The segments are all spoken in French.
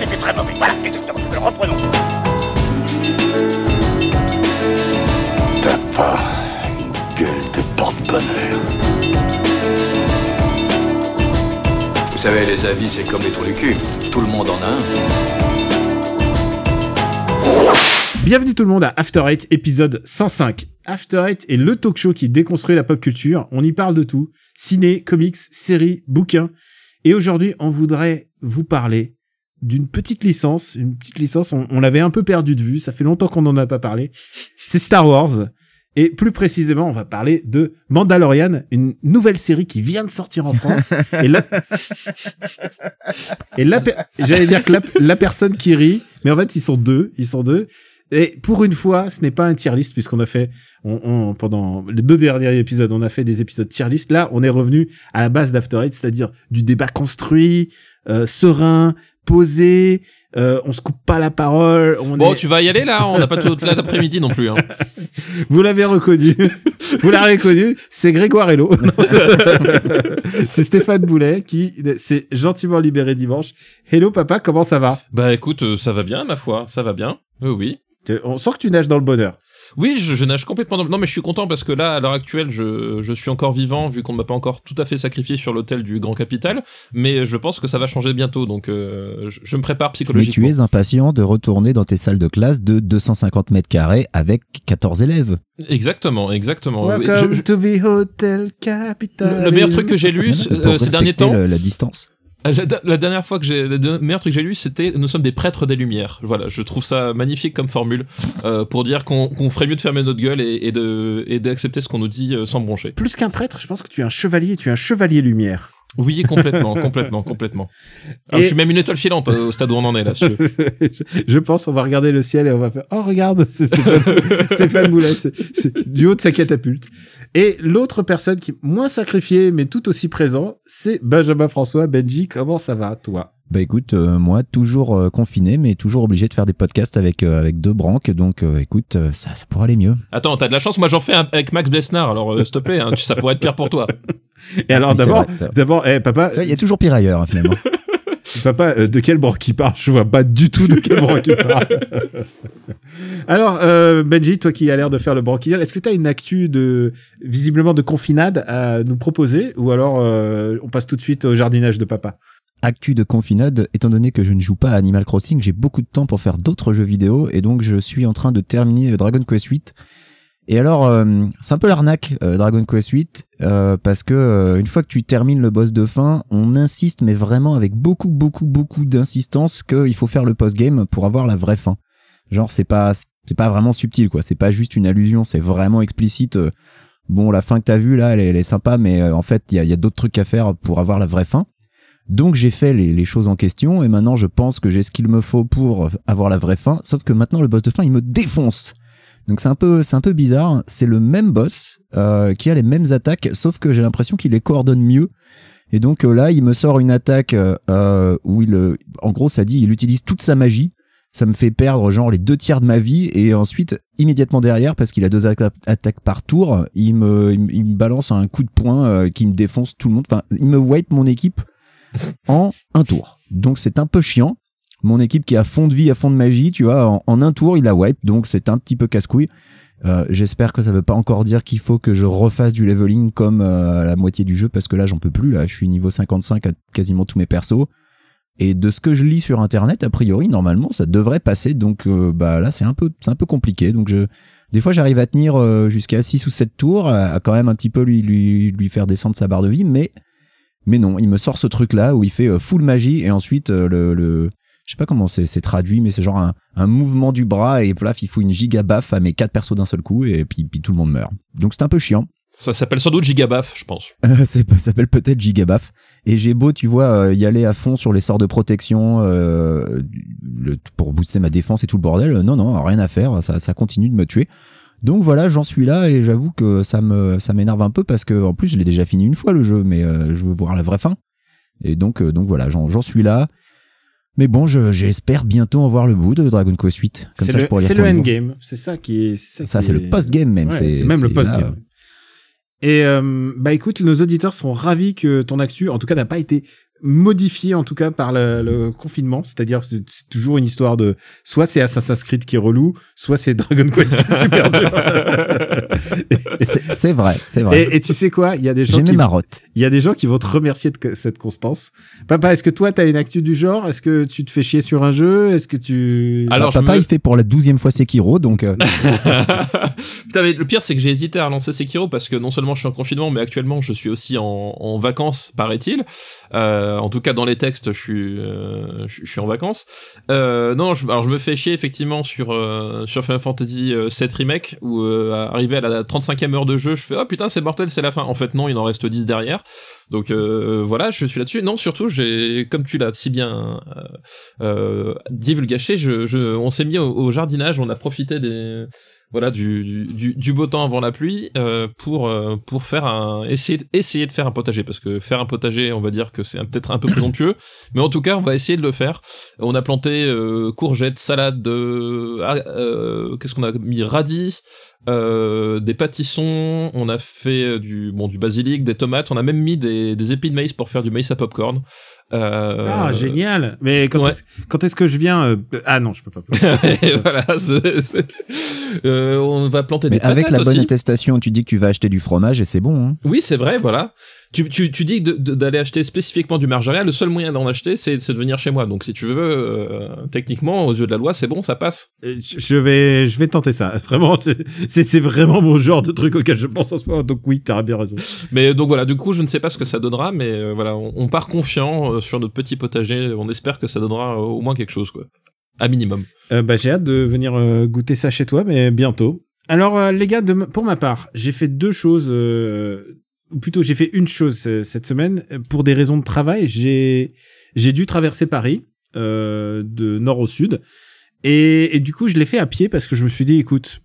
c'était très mauvais. Voilà, exactement. Reprenons. T'as pas une gueule de porte-bonheur. Vous savez, les avis, c'est comme les trous du cul. Tout le monde en a un. Bienvenue tout le monde à After Eight, épisode 105. After Eight est le talk show qui déconstruit la pop culture. On y parle de tout. Ciné, comics, séries, bouquins. Et aujourd'hui, on voudrait vous parler d'une petite licence. Une petite licence, on, on l'avait un peu perdu de vue. Ça fait longtemps qu'on n'en a pas parlé. C'est Star Wars. Et plus précisément, on va parler de Mandalorian, une nouvelle série qui vient de sortir en France. et là, et là, j'allais dire que la, la personne qui rit, mais en fait, ils sont deux. Ils sont deux. Et pour une fois, ce n'est pas un tier list puisqu'on a fait, on, on- pendant les deux derniers épisodes, on a fait des épisodes tier list. Là, on est revenu à la base d'After Eight, c'est-à-dire du débat construit, euh, serein, posé. euh, on se coupe pas la parole. On Bon, est- tu vas y aller là On n'a pas toute l'après-midi non plus. Hein. Vous l'avez reconnu. Vous l'avez reconnu. C'est Grégoire Hello. C'est Stéphane Boulet qui s'est gentiment libéré dimanche. Hello papa, comment ça va? Bah écoute, euh, ça va bien ma foi, ça va bien. Oui, oui. T'es- On sent que tu nages dans le bonheur. Oui, je, je nage complètement dans... Non mais je suis content parce que là, à l'heure actuelle, je, je suis encore vivant vu qu'on ne m'a pas encore tout à fait sacrifié sur l'autel du Grand Capital. Mais je pense que ça va changer bientôt, donc euh, je, je me prépare Mais psychologiquement. tu es impatient de retourner dans tes salles de classe de 250 mètres carrés avec 14 élèves. Exactement, exactement. Welcome je- je- to the Hotel Capital. Le, le meilleur truc que j'ai lu euh, ces derniers temps, le- la distance. Ah, La, la dernière fois que j'ai, le meilleur truc que j'ai lu, c'était nous sommes des prêtres des lumières. Voilà, je trouve ça magnifique comme formule euh, pour dire qu'on, qu'on ferait mieux de fermer notre gueule et, et de et d'accepter ce qu'on nous dit euh, sans broncher. Plus qu'un prêtre, je pense que tu es un chevalier. Tu es un chevalier lumière. Oui, complètement, complètement, complètement. Alors, Et- Je suis même une étoile filante euh, au stade où on en est là-dessus. je, je pense on va regarder le ciel et on va faire oh regarde c'est Stéphane, Stéphane Boulet c'est, c'est du haut de sa catapulte et l'autre personne qui est moins sacrifiée mais tout aussi présent c'est Benjamin François Benji comment ça va toi? Bah écoute, euh, moi toujours euh, confiné, mais toujours obligé de faire des podcasts avec euh, avec deux branques, donc euh, écoute, euh, ça ça pourra aller mieux. Attends, t'as de la chance, moi j'en fais un avec Max Besnard, alors euh, s'il te plaît, hein, tu- ça pourrait être pire pour toi. et alors d'abord d'abord eh, papa Il y a toujours pire ailleurs hein, finalement. papa euh, de quel branque il parle? Je vois pas du tout de quel branque il parle. Alors euh, Benji toi qui as l'air de faire le branquillard est-ce que tu as une actu de visiblement de confinade à nous proposer? Ou alors euh, on passe tout de suite au jardinage de papa? Actu de confinade, étant donné que je ne joue pas à Animal Crossing, j'ai beaucoup de temps pour faire d'autres jeux vidéo et donc je suis en train de terminer Dragon Quest 8. Et alors, euh, c'est un peu l'arnaque euh, Dragon Quest 8 euh, parce que euh, une fois que tu termines le boss de fin, on insiste mais vraiment avec beaucoup beaucoup beaucoup d'insistance qu'il faut faire le post game pour avoir la vraie fin. Genre c'est pas c'est pas vraiment subtil quoi, c'est pas juste une allusion, c'est vraiment explicite. bon, la fin que t'as vue là, elle, est- sympa, mais en fait il y a, il y a d'autres trucs à faire pour avoir la vraie fin. Donc j'ai fait les, les choses en question et maintenant je pense que j'ai ce qu'il me faut pour avoir la vraie fin. Sauf que maintenant le boss de fin il me défonce. Donc c'est un peu bizarre. C'est le même boss euh, qui a les mêmes attaques, sauf que j'ai l'impression qu'il les coordonne mieux. Et donc euh, là il me sort une attaque euh, où il en gros ça dit il utilise toute sa magie. Ça me fait perdre genre les deux tiers de ma vie et ensuite immédiatement derrière parce qu'il a deux atta- attaques par tour, il me, il me- balance un coup de poing qui me défonce tout le monde. Enfin il me wipe mon équipe en un tour. Donc c'est un peu chiant. Mon équipe qui a fond de vie, à fond de magie, tu vois, en, un tour, il a wipe, donc c'est un petit peu casse-couille. Euh, J'espère que ça veut pas encore dire qu'il faut que je refasse du leveling comme euh, à la moitié du jeu, parce que là j'en peux plus, là je suis niveau 55 à quasiment tous mes persos. Et de ce que je lis sur internet, a priori, normalement, ça devrait passer, donc euh, bah là c'est un peu c'est un peu compliqué. Donc je des fois j'arrive à tenir euh, jusqu'à 6 ou 7 tours, à, à quand même un petit peu lui, faire descendre sa barre de vie, mais mais non, il me sort ce truc là où il fait euh, full magie et ensuite euh, le je sais pas comment c'est traduit mais c'est genre un, un mouvement du bras et plaf il faut une giga baffe à mes quatre persos d'un seul coup et puis, puis tout le monde meurt. Donc c'est un peu chiant. Ça s'appelle sans doute Gigabaf, je pense. Euh, ça s'appelle peut-être gigabaf et j'ai beau tu vois euh, y aller à fond sur les sorts de protection euh, le- pour booster ma défense et tout le bordel euh, non non rien à faire ça, ça continue de me tuer donc voilà j'en suis là et j'avoue que ça me ça m'énerve un peu parce que en plus je l'ai déjà fini une fois le jeu mais euh, je veux voir la vraie fin et donc donc voilà j'en suis là mais bon je- j'espère bientôt en voir le bout de Dragon Quest 8 comme ça le, je pourrais c'est le endgame. C'est ça qui est. Ça, c'est est- le post-game même Ouais, c'est même le post-game. Et euh, bah écoute, nos auditeurs sont ravis que ton actu, en tout cas, n'a pas été modifié en tout cas par le, le confinement, c'est-à-dire c'est c'est toujours une histoire de soit c'est Assassin's Creed qui est relou, soit c'est Dragon Quest qui est super dur. C'est vrai, c'est vrai. et, et tu sais quoi, il y a des gens qui il y a des gens qui vont te remercier de cette constance. Papa, est-ce que toi t'as une actu du genre? Est-ce que tu te fais chier sur un jeu? Est-ce que tu Alors, Bah, papa, me- il fait pour la douzième fois Sekiro, donc euh, Putain, mais le pire, c'est que j'ai hésité à relancer Sekiro parce que non seulement je suis en confinement, mais actuellement je suis aussi en, en vacances, paraît-il. Euh, en tout cas, dans les textes, je suis, euh, je, suis en vacances. Euh, non, je, alors je me fais chier effectivement sur euh, sur Final Fantasy euh, 7 remake où euh, arrivé à la 35e heure de jeu, je fais oh putain c'est mortel, c'est la fin. En fait non, il en reste 10 derrière. Donc euh, voilà, je suis là-dessus. Non, surtout j'ai comme tu l'as si bien euh, euh, divulgaché, je, je, on s'est mis au jardinage, on a profité des voilà du, du, du beau temps avant la pluie euh, pour euh, pour faire un essayer de, essayer de faire un potager. Parce que faire un potager on va dire que c'est peut-être un peu présomptueux mais en tout cas on va essayer de le faire. On a planté euh, courgettes salades euh, ah, euh, qu'est-ce qu'on a mis? Radis euh, des pâtissons. On a fait du bon du basilic des tomates. On a même mis des, des épis de maïs pour faire du maïs à popcorn euh, Ah, génial. Mais quand ouais. est-ce quand est-ce que je viens euh, Ah non, je peux pas. Voilà, c'est- c'est- Euh, on va planter mais des avec la bonne aussi. attestation, tu dis que tu vas acheter du fromage et c'est bon. Hein. Oui, c'est vrai, voilà. Tu, tu, tu dis d'aller acheter spécifiquement du margarine. Le seul moyen d'en acheter, c'est de venir chez moi. Donc, si tu veux, euh, techniquement, aux yeux de la loi, c'est bon, ça passe. Euh, Je vais, je vais tenter ça. Vraiment, c'est, vraiment mon genre de truc auquel je pense en ce moment. Donc oui, t'as bien raison. Mais donc voilà, du coup, je ne sais pas ce que ça donnera, mais euh, voilà, on, on part confiant euh, sur notre petit potager. On espère que ça donnera euh, au moins quelque chose, quoi. À minimum. Euh, bah, j'ai hâte de venir euh, goûter ça chez toi, mais bientôt. Alors, euh, les gars, de pour ma part, j'ai fait deux choses. Euh, plutôt, j'ai fait une chose euh, cette semaine. Pour des raisons de travail, j'ai j'ai dû traverser Paris euh, de nord au sud. Et, du coup, je l'ai fait à pied parce que je me suis dit, écoute,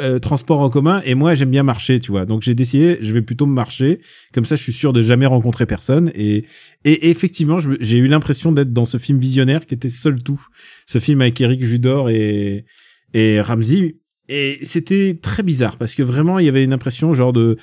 euh, transport en commun, et moi, j'aime bien marcher, tu vois. Donc, j'ai décidé, je vais plutôt me marcher. Comme ça, je suis sûr de jamais rencontrer personne. Et, et effectivement, j'ai eu l'impression d'être dans ce film visionnaire qui était Seul Tout. Ce film avec Eric Judor et, et Ramsey. Et c'était très bizarre parce que vraiment, il y avait une impression genre de,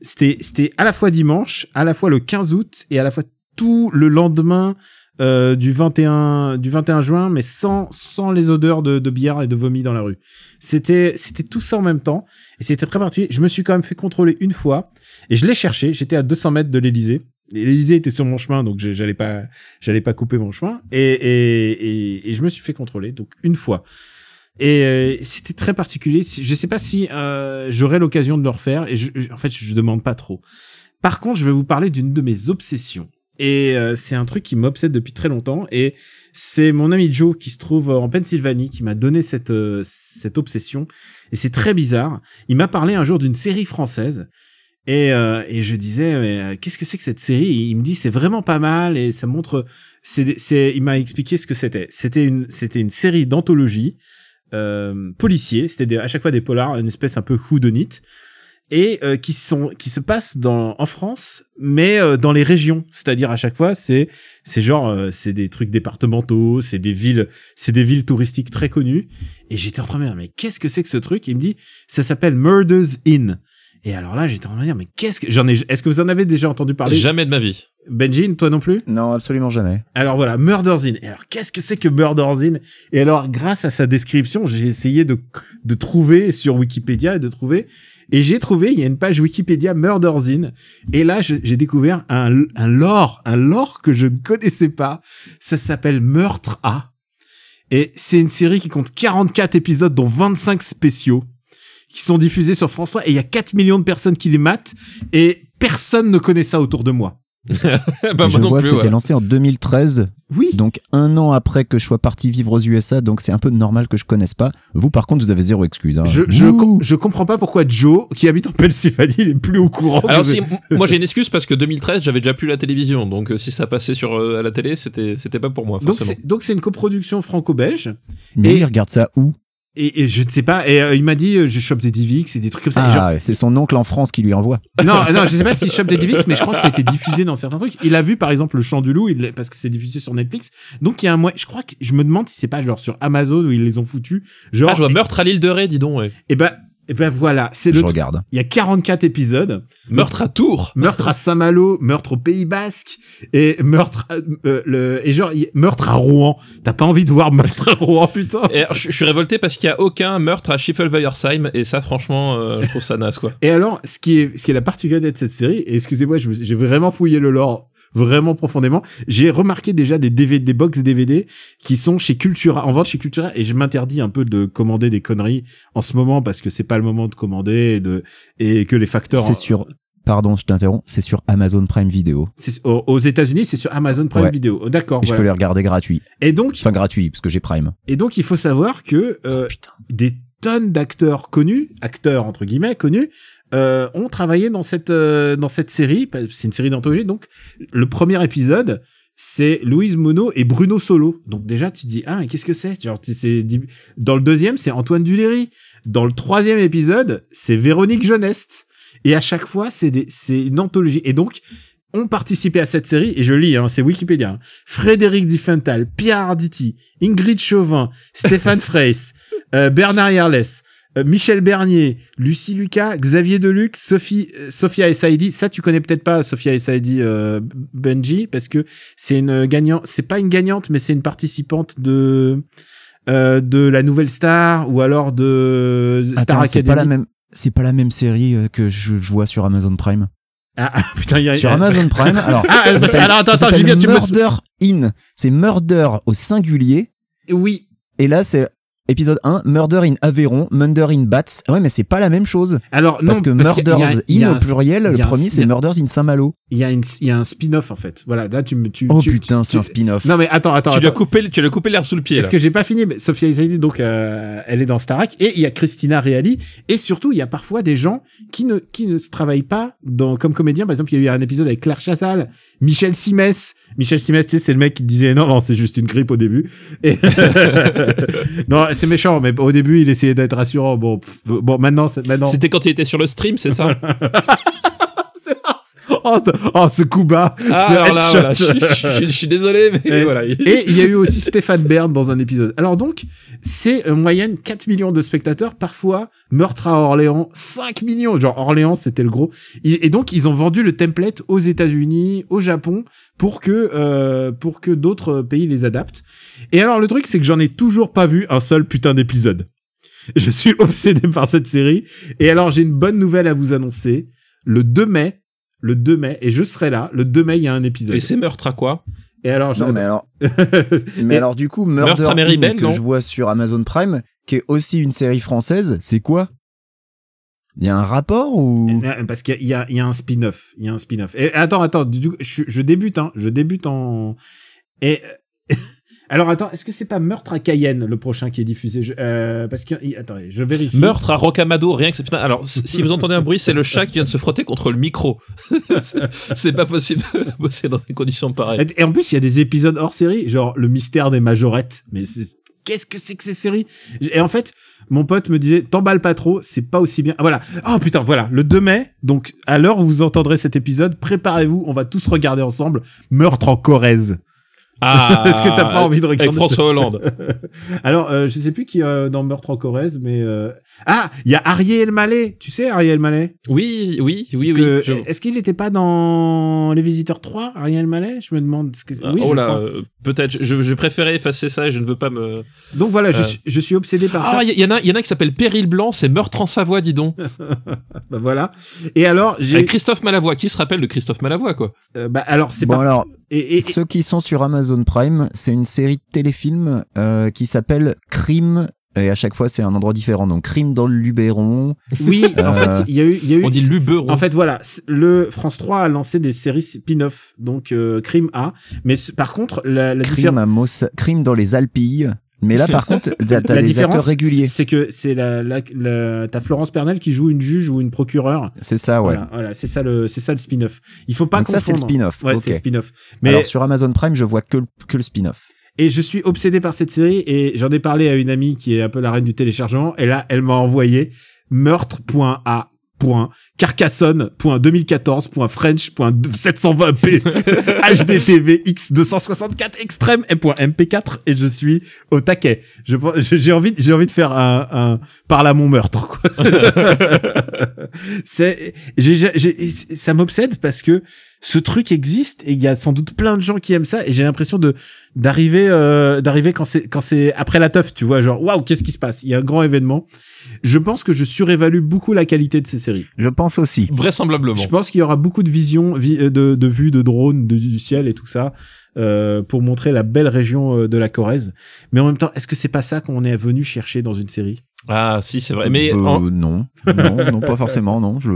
c'était, c'était à la fois dimanche, à la fois le 15 août et à la fois tout le lendemain euh, du 21 du 21 juin, mais sans sans les odeurs de, de bière et de vomi dans la rue. C'était c'était tout ça en même temps et c'était très particulier. Je me suis quand même fait contrôler une fois et je l'ai cherché. J'étais à 200 mètres de l'Élysée. Et L'Élysée était sur mon chemin, donc j'allais pas j'allais pas couper mon chemin et et, et et je me suis fait contrôler donc une fois. Et euh, c'était très particulier. Je sais pas si euh, j'aurai l'occasion de le refaire. Et je, en fait, je demande pas trop. Par contre, je vais vous parler d'une de mes obsessions. Et euh, c'est un truc qui m'obsède depuis très longtemps. Et c'est mon ami Joe qui se trouve en Pennsylvanie qui m'a donné cette euh, cette obsession. Et c'est très bizarre. Il m'a parlé un jour d'une série française. Et, euh, et je disais, mais, euh, qu'est-ce que c'est que cette série? Il me dit, c'est vraiment pas mal et ça montre. C'est, il m'a expliqué ce que c'était. C'était une, c'était une série d'anthologie euh, policier. C'était à chaque fois des polars, une espèce un peu whodunit et euh, qui sont qui se passent dans en France mais euh, dans les régions. C'est-à-dire à chaque fois c'est c'est genre euh, c'est des trucs départementaux c'est des villes c'est des villes touristiques très connues. Et j'étais en train de me dire mais qu'est-ce que c'est que ce truc? Il me dit ça s'appelle Murders Inn et alors là j'étais en train de me dire mais qu'est-ce que j'en ai est-ce que vous en avez déjà entendu parler? Jamais de ma vie. Benjin toi non plus? Non, absolument jamais. alors voilà, Murder's Inn. Et alors, qu'est-ce que c'est que Murder's Inn Et alors, grâce à sa description, j'ai essayé de, de trouver sur Wikipédia et de trouver. Et j'ai trouvé, il y a une page Wikipédia Murder's Inn. Et là, j'ai découvert un, un lore, un lore que je ne connaissais pas. Ça s'appelle Meurtre A. Et c'est une série qui compte 44 épisodes, dont 25 spéciaux, qui sont diffusés sur France 3. Et il y a 4 millions de personnes qui les matent. Et personne ne connaît ça autour de moi. bah, moi je non vois plus, que c'était ouais. lancé en 2013, Oui. donc un an après que je sois parti vivre aux USA, donc c'est un peu normal que je connaisse pas. Vous, par contre, vous avez zéro excuse. Hein. Je, je, com- je comprends pas pourquoi Joe, qui habite en Pennsylvanie, il est plus au courant. Alors si, moi j'ai une excuse parce que 2013 j'avais déjà plus la télévision, donc si ça passait sur euh, à la télé, c'était c'était pas pour moi donc forcément. c'est donc c'est une coproduction franco-belge Mais et- il regarde ça où? Et, et je ne sais pas et euh, il m'a dit euh, je chope des DivX et des trucs comme ça. Et genre- Ah, c'est son oncle en France qui lui envoie. non non je sais pas s'il chope des DivX mais je crois que ça a été diffusé dans certains trucs. Il a vu par exemple le Chant du loup il parce que c'est diffusé sur Netflix. Donc il y a un mois je crois que je me demande si c'est pas genre sur Amazon où ils les ont foutus. Genre Ah je vois meurtre à l'île de Ré, dis donc. Ouais. et ben Et ben voilà, c'est le Je regarde. Il y a 44 épisodes. Meurtre à Tours. Meurtre à Saint-Malo, meurtre au Pays Basque et meurtre à- euh, le et genre y- meurtre à Rouen. T'as pas envie de voir meurtre à Rouen, putain. Et alors, je, je suis révolté parce qu'il y a aucun meurtre à Schiffelweilersheim et ça, franchement, euh, je trouve ça naze, quoi. Et alors, ce qui est ce qui est la particularité de cette série, et excusez-moi, j'ai vraiment fouillé le lore vraiment profondément. J'ai remarqué déjà des DVD, des box DVD qui sont chez Cultura, en vente chez Cultura, et je m'interdis un peu de commander des conneries en ce moment parce que c'est pas le moment de commander et de et que les facteurs. C'est sur. Pardon, je t'interromps. C'est sur Amazon Prime Video. c'est- aux, États-Unis, c'est sur Amazon Prime Ouais. Video. Oh, D'accord. Et je voilà. peux les regarder gratuit. Et donc, Enfin gratuit parce que j'ai Prime. et donc, il faut savoir que euh, Oh, putain. des tonnes d'acteurs connus, acteurs entre guillemets connus, euh, ont travaillé dans cette euh, dans cette série. C'est une série d'anthologie. Donc, le premier épisode, c'est Louise Monod et Bruno Solo. Donc déjà, tu te dis ah, qu'est-ce que c'est? Genre, c'est dans le deuxième, c'est Antoine Duléry. Dans le troisième épisode, c'est Véronique Jeuneste. Et à chaque fois, c'est c'est une anthologie. Et donc ont participé à cette série, et je lis, hein, c'est Wikipédia, hein. Frédéric Diffenthal, Pierre Arditi, Ingrid Chauvin, Stéphane Fraisse, euh, Bernard Yarles, euh, Michel Bernier, Lucie Lucas, Xavier Deluc, Sophie, euh, Sophia Essaidi. Ça, tu connais peut-être pas Sophia Essaidi, euh, Benji, parce que c'est une gagnante, c'est pas une gagnante, mais c'est une participante de, euh, de la Nouvelle Star, ou alors de Star Attends, c'est Academy. pas la même. C'est pas la même série euh, que je, je vois sur Amazon Prime. Ah, ah, putain, il y a, Sur Amazon Prime, alors. Ah, ça s'appelle- alors, attends, ça attends, s'appelle Julien, tu me- Murder In. C'est Murder au singulier. oui, Et là, c'est épisode 1, Murder in Aveyron, Murder in Bats. Ouais, mais c'est pas la même chose. alors, non, Parce que Murders a in un- au pluriel, le premier, c'est Murders in Saint-Malo. Il y a, une, il y a un spin-off en fait. Voilà, là tu me tu. Oh tu- putain, tu- c'est un spin-off. Non mais attends, attends. tu lui as attends. coupé, tu lui as coupé l'herbe sous le pied, Parce là. que j'ai pas fini. mais Sophia Isaidi, donc euh, elle est dans Starac et il y a Christina Reali et surtout il y a parfois des gens qui ne qui ne se travaillent pas dans comme comédien. Par exemple, il y a eu un épisode avec Claire Chazal, Michel Simès. Michel Simès, tu sais, c'est le mec qui disait non non c'est juste une grippe au début. Et non c'est méchant, mais au début il essayait d'être rassurant. Bon pff, bon maintenant maintenant. C'était quand il était sur le stream, c'est ça Oh, ce, oh, ce coup bas, Ah, ce alors là, headshot. voilà, je, je- je- je suis désolé, mais Et- voilà. Et il y a eu aussi Stéphane Bern dans un épisode. Alors donc, c'est en moyenne 4 millions de spectateurs, parfois meurtre à Orléans, 5 millions. Genre Orléans, c'était le gros. Et et donc, ils ont vendu le template aux États-Unis, au Japon, pour que euh, pour que d'autres pays les adaptent. Et alors, le truc, c'est que j'en ai toujours pas vu un seul putain d'épisode. Je suis obsédé par cette série. Et alors, j'ai une bonne nouvelle à vous annoncer. Le 2 mai, le 2 mai, et je serai là, le 2 mai, il y a un épisode. Et c'est meurtre à quoi? Et alors, je- Non, mais alors, mais Et- alors du coup, Murder Meurtre à In, Meribel, que je vois sur Amazon Prime, qui est aussi une série française, c'est quoi? Il y a un rapport ou Euh, Parce qu'il y a, il y a- il y a un spin-off. Il y a un spin-off. Et attends, attends. Du coup, je, je débute, hein. Je débute en. Et. Alors attends, est-ce que c'est pas Meurtre à Cayenne le prochain qui est diffusé? Je- euh, Parce que attendez, je vérifie. Meurtre à Rocamado, rien que c'est putain. Alors, si vous entendez un bruit, c'est le chat qui vient de se frotter contre le micro. C'est- c'est pas possible de bosser dans des conditions pareilles. Et en plus, il y a des épisodes hors série, genre le mystère des majorettes. Mais c'est qu'est-ce que c'est que ces séries? Et en fait, mon pote me disait t'emballes pas trop, c'est pas aussi bien. Ah, Voilà. Oh putain, voilà. Le 2 mai, donc à l'heure où vous entendrez cet épisode, préparez-vous, on va tous regarder ensemble Meurtre en Corrèze. Ah, Est-ce que t'as pas envie de regarder Avec François Hollande. Alors, euh, je sais plus qui euh, dans Meurtre en Corrèze, mais euh... ah, il y a Ariel Mallet. Tu sais Ariel Mallet? Oui, oui, oui, oui. Je- Est-ce qu'il n'était pas dans Les Visiteurs 3, Ariel Mallet? Je me demande. ce que... Ah, oui, oh là, euh, peut-être. Je, je préférais effacer ça et je ne veux pas me. Donc voilà, je, suis, je suis obsédé par Ah, ça. il y, en a, il y en a qui s'appelle Péril Blanc, c'est Meurtre en Savoie, dis donc. Bah, voilà. Et alors, j'ai. Avec Christophe Malavoie. Qui se rappelle de Christophe Malavoie, quoi? Euh, bah, alors, c'est Bon pas. alors, Et, et- et- ceux qui sont sur Amazon Prime, c'est une série de téléfilms euh, qui s'appelle Crime. Et à chaque fois, c'est un endroit différent. Donc, Crime dans le Luberon. Oui, en Euh, fait, il y a eu. il Y a eu On dit Luberon. En fait, voilà, le France 3 a lancé des séries spin-off, donc euh, Crime A. Mais par contre, la, la Crime, différence. à Mossa- Crime dans les Alpilles. Mais là, par contre, t'as des acteurs réguliers. c'est que c'est la, la, la- t'as Florence Pernel qui joue une juge ou une procureure. C'est ça, ouais. Voilà, voilà, c'est ça le, c'est ça le spin-off. Il faut pas Donc ça, c'est le spin-off. Ouais, c'est le spin-off. Mais Alors, sur Amazon Prime, je vois que le, que le spin-off. et je suis obsédé par cette série et j'en ai parlé à une amie qui est un peu la reine du téléchargement et là, elle m'a envoyé meurtre.a carcassonne.2014.french.720p HDTV X264 extrême et .mp4 et je suis au taquet. J'ai envie j'ai envie de faire un, un par là mon meurtre quoi. C'est ça m'obsède parce que ce truc existe et il y a sans doute plein de gens qui aiment ça et j'ai l'impression de d'arriver euh, d'arriver quand c'est quand c'est après la teuf tu vois genre waouh qu'est-ce qui se passe? Il y a un grand événement je pense que je surévalue beaucoup la qualité de ces séries Je pense aussi. Vraisemblablement. je pense qu'il y aura beaucoup de visions vi- euh, de, de vues de drones de- du ciel et tout ça euh, pour montrer la belle région euh, de la Corrèze mais en même temps est-ce que c'est pas ça qu'on est venu chercher dans une série? Ah, si, c'est vrai. Mais Euh, en- non, non, non, pas forcément, non. Je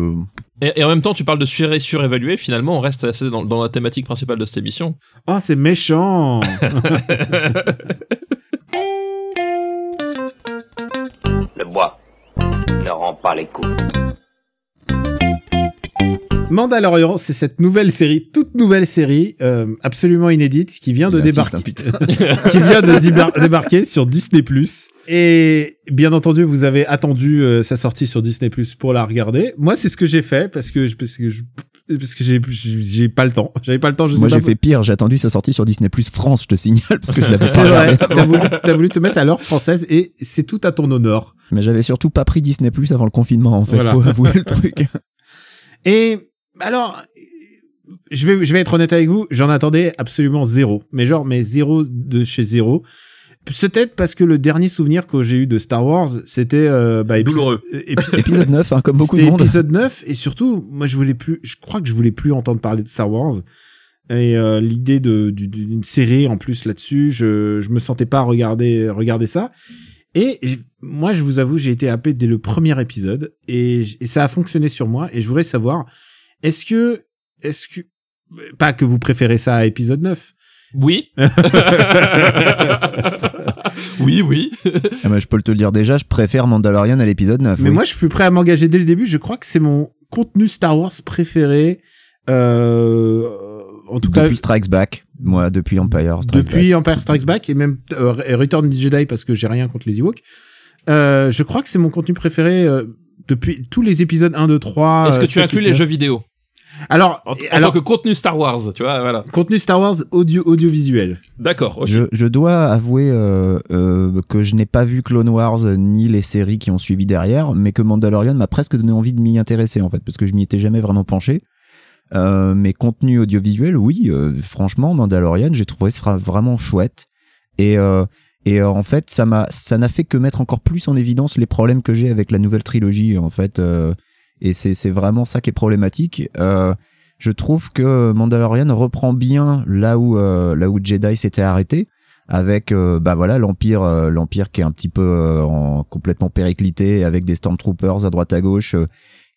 et, et en même temps, tu parles de sur surévaluer. Finalement, on reste assez dans, dans la thématique principale de cette émission. oh c'est méchant Le bois ne rend pas les coups. Mandalorian, c'est cette nouvelle série, toute nouvelle série, euh, absolument inédite, qui vient de débarquer, hein, qui vient de débar- débarquer sur Disney+. Et bien entendu, vous avez attendu euh, sa sortie sur Disney+, pour la regarder. Moi, c'est ce que j'ai fait, parce que je- parce que je- parce que j'ai j'ai pas le temps. J'avais pas le temps, je Moi j'ai fait pire, j'ai attendu sa sortie sur Disney Plus France, je te signale, parce que je l'avais pas vrai, t'as voulu, voulu te mettre à l'heure française et c'est tout à ton honneur. Mais j'avais surtout pas pris Disney Plus avant le confinement, en fait, Voilà. faut avouer le truc. Et alors, je vais, je vais être honnête avec vous, j'en attendais absolument zéro. Mais genre, mais zéro de chez zéro. Peut-être parce que le dernier souvenir que j'ai eu de Star Wars, c'était euh, bah, Douloureux. euh, épi- Épisode 9, hein, comme beaucoup de monde. épisode 9 et surtout, moi je voulais plus, je crois que je voulais plus entendre parler de Star Wars. Et euh, l'idée d'une série en plus là-dessus, je je me sentais pas regarder regarder ça. Et moi, je vous avoue, j'ai été happé dès le premier épisode et ça a fonctionné sur moi. Et je voudrais savoir, est-ce que est-ce que pas que vous préférez ça à épisode 9 Oui. oui, oui. Ah bah, je peux te le dire déjà, je préfère Mandalorian à l'épisode 9. Mais oui. moi, je suis prêt à m'engager dès le début. Je crois que c'est mon contenu Star Wars préféré. Euh, en tout cas, depuis Strikes Back, moi, depuis Empire Strikes depuis Back. Empire Strikes Back et même euh, Return of the Jedi parce que j'ai rien contre les Ewoks. Euh, je crois que c'est mon contenu préféré euh, depuis tous les épisodes 1, 2, 3. Est-ce que tu 7, inclus 8, les 9. jeux vidéo? Alors, en, en alors tant que contenu Star Wars, tu vois, voilà. contenu Star Wars audio audiovisuel. D'accord. Je, je dois avouer euh, euh, que je n'ai pas vu Clone Wars ni les séries qui ont suivi derrière, mais que Mandalorian m'a presque donné envie de m'y intéresser en fait, parce que je m'y étais jamais vraiment penché. Euh, mais contenu audiovisuel, oui, euh, franchement, Mandalorian, j'ai trouvé ça vraiment chouette. Et, euh, et euh, en fait, ça m'a, ça n'a fait que mettre encore plus en évidence les problèmes que j'ai avec la nouvelle trilogie, en fait. euh, et c'est, vraiment ça qui est problématique. Euh, je trouve que Mandalorian reprend bien là où, euh, là où Jedi s'était arrêté avec euh, bah voilà l'empire euh, l'empire qui est un petit peu euh, en, complètement périclité avec des stormtroopers à droite à gauche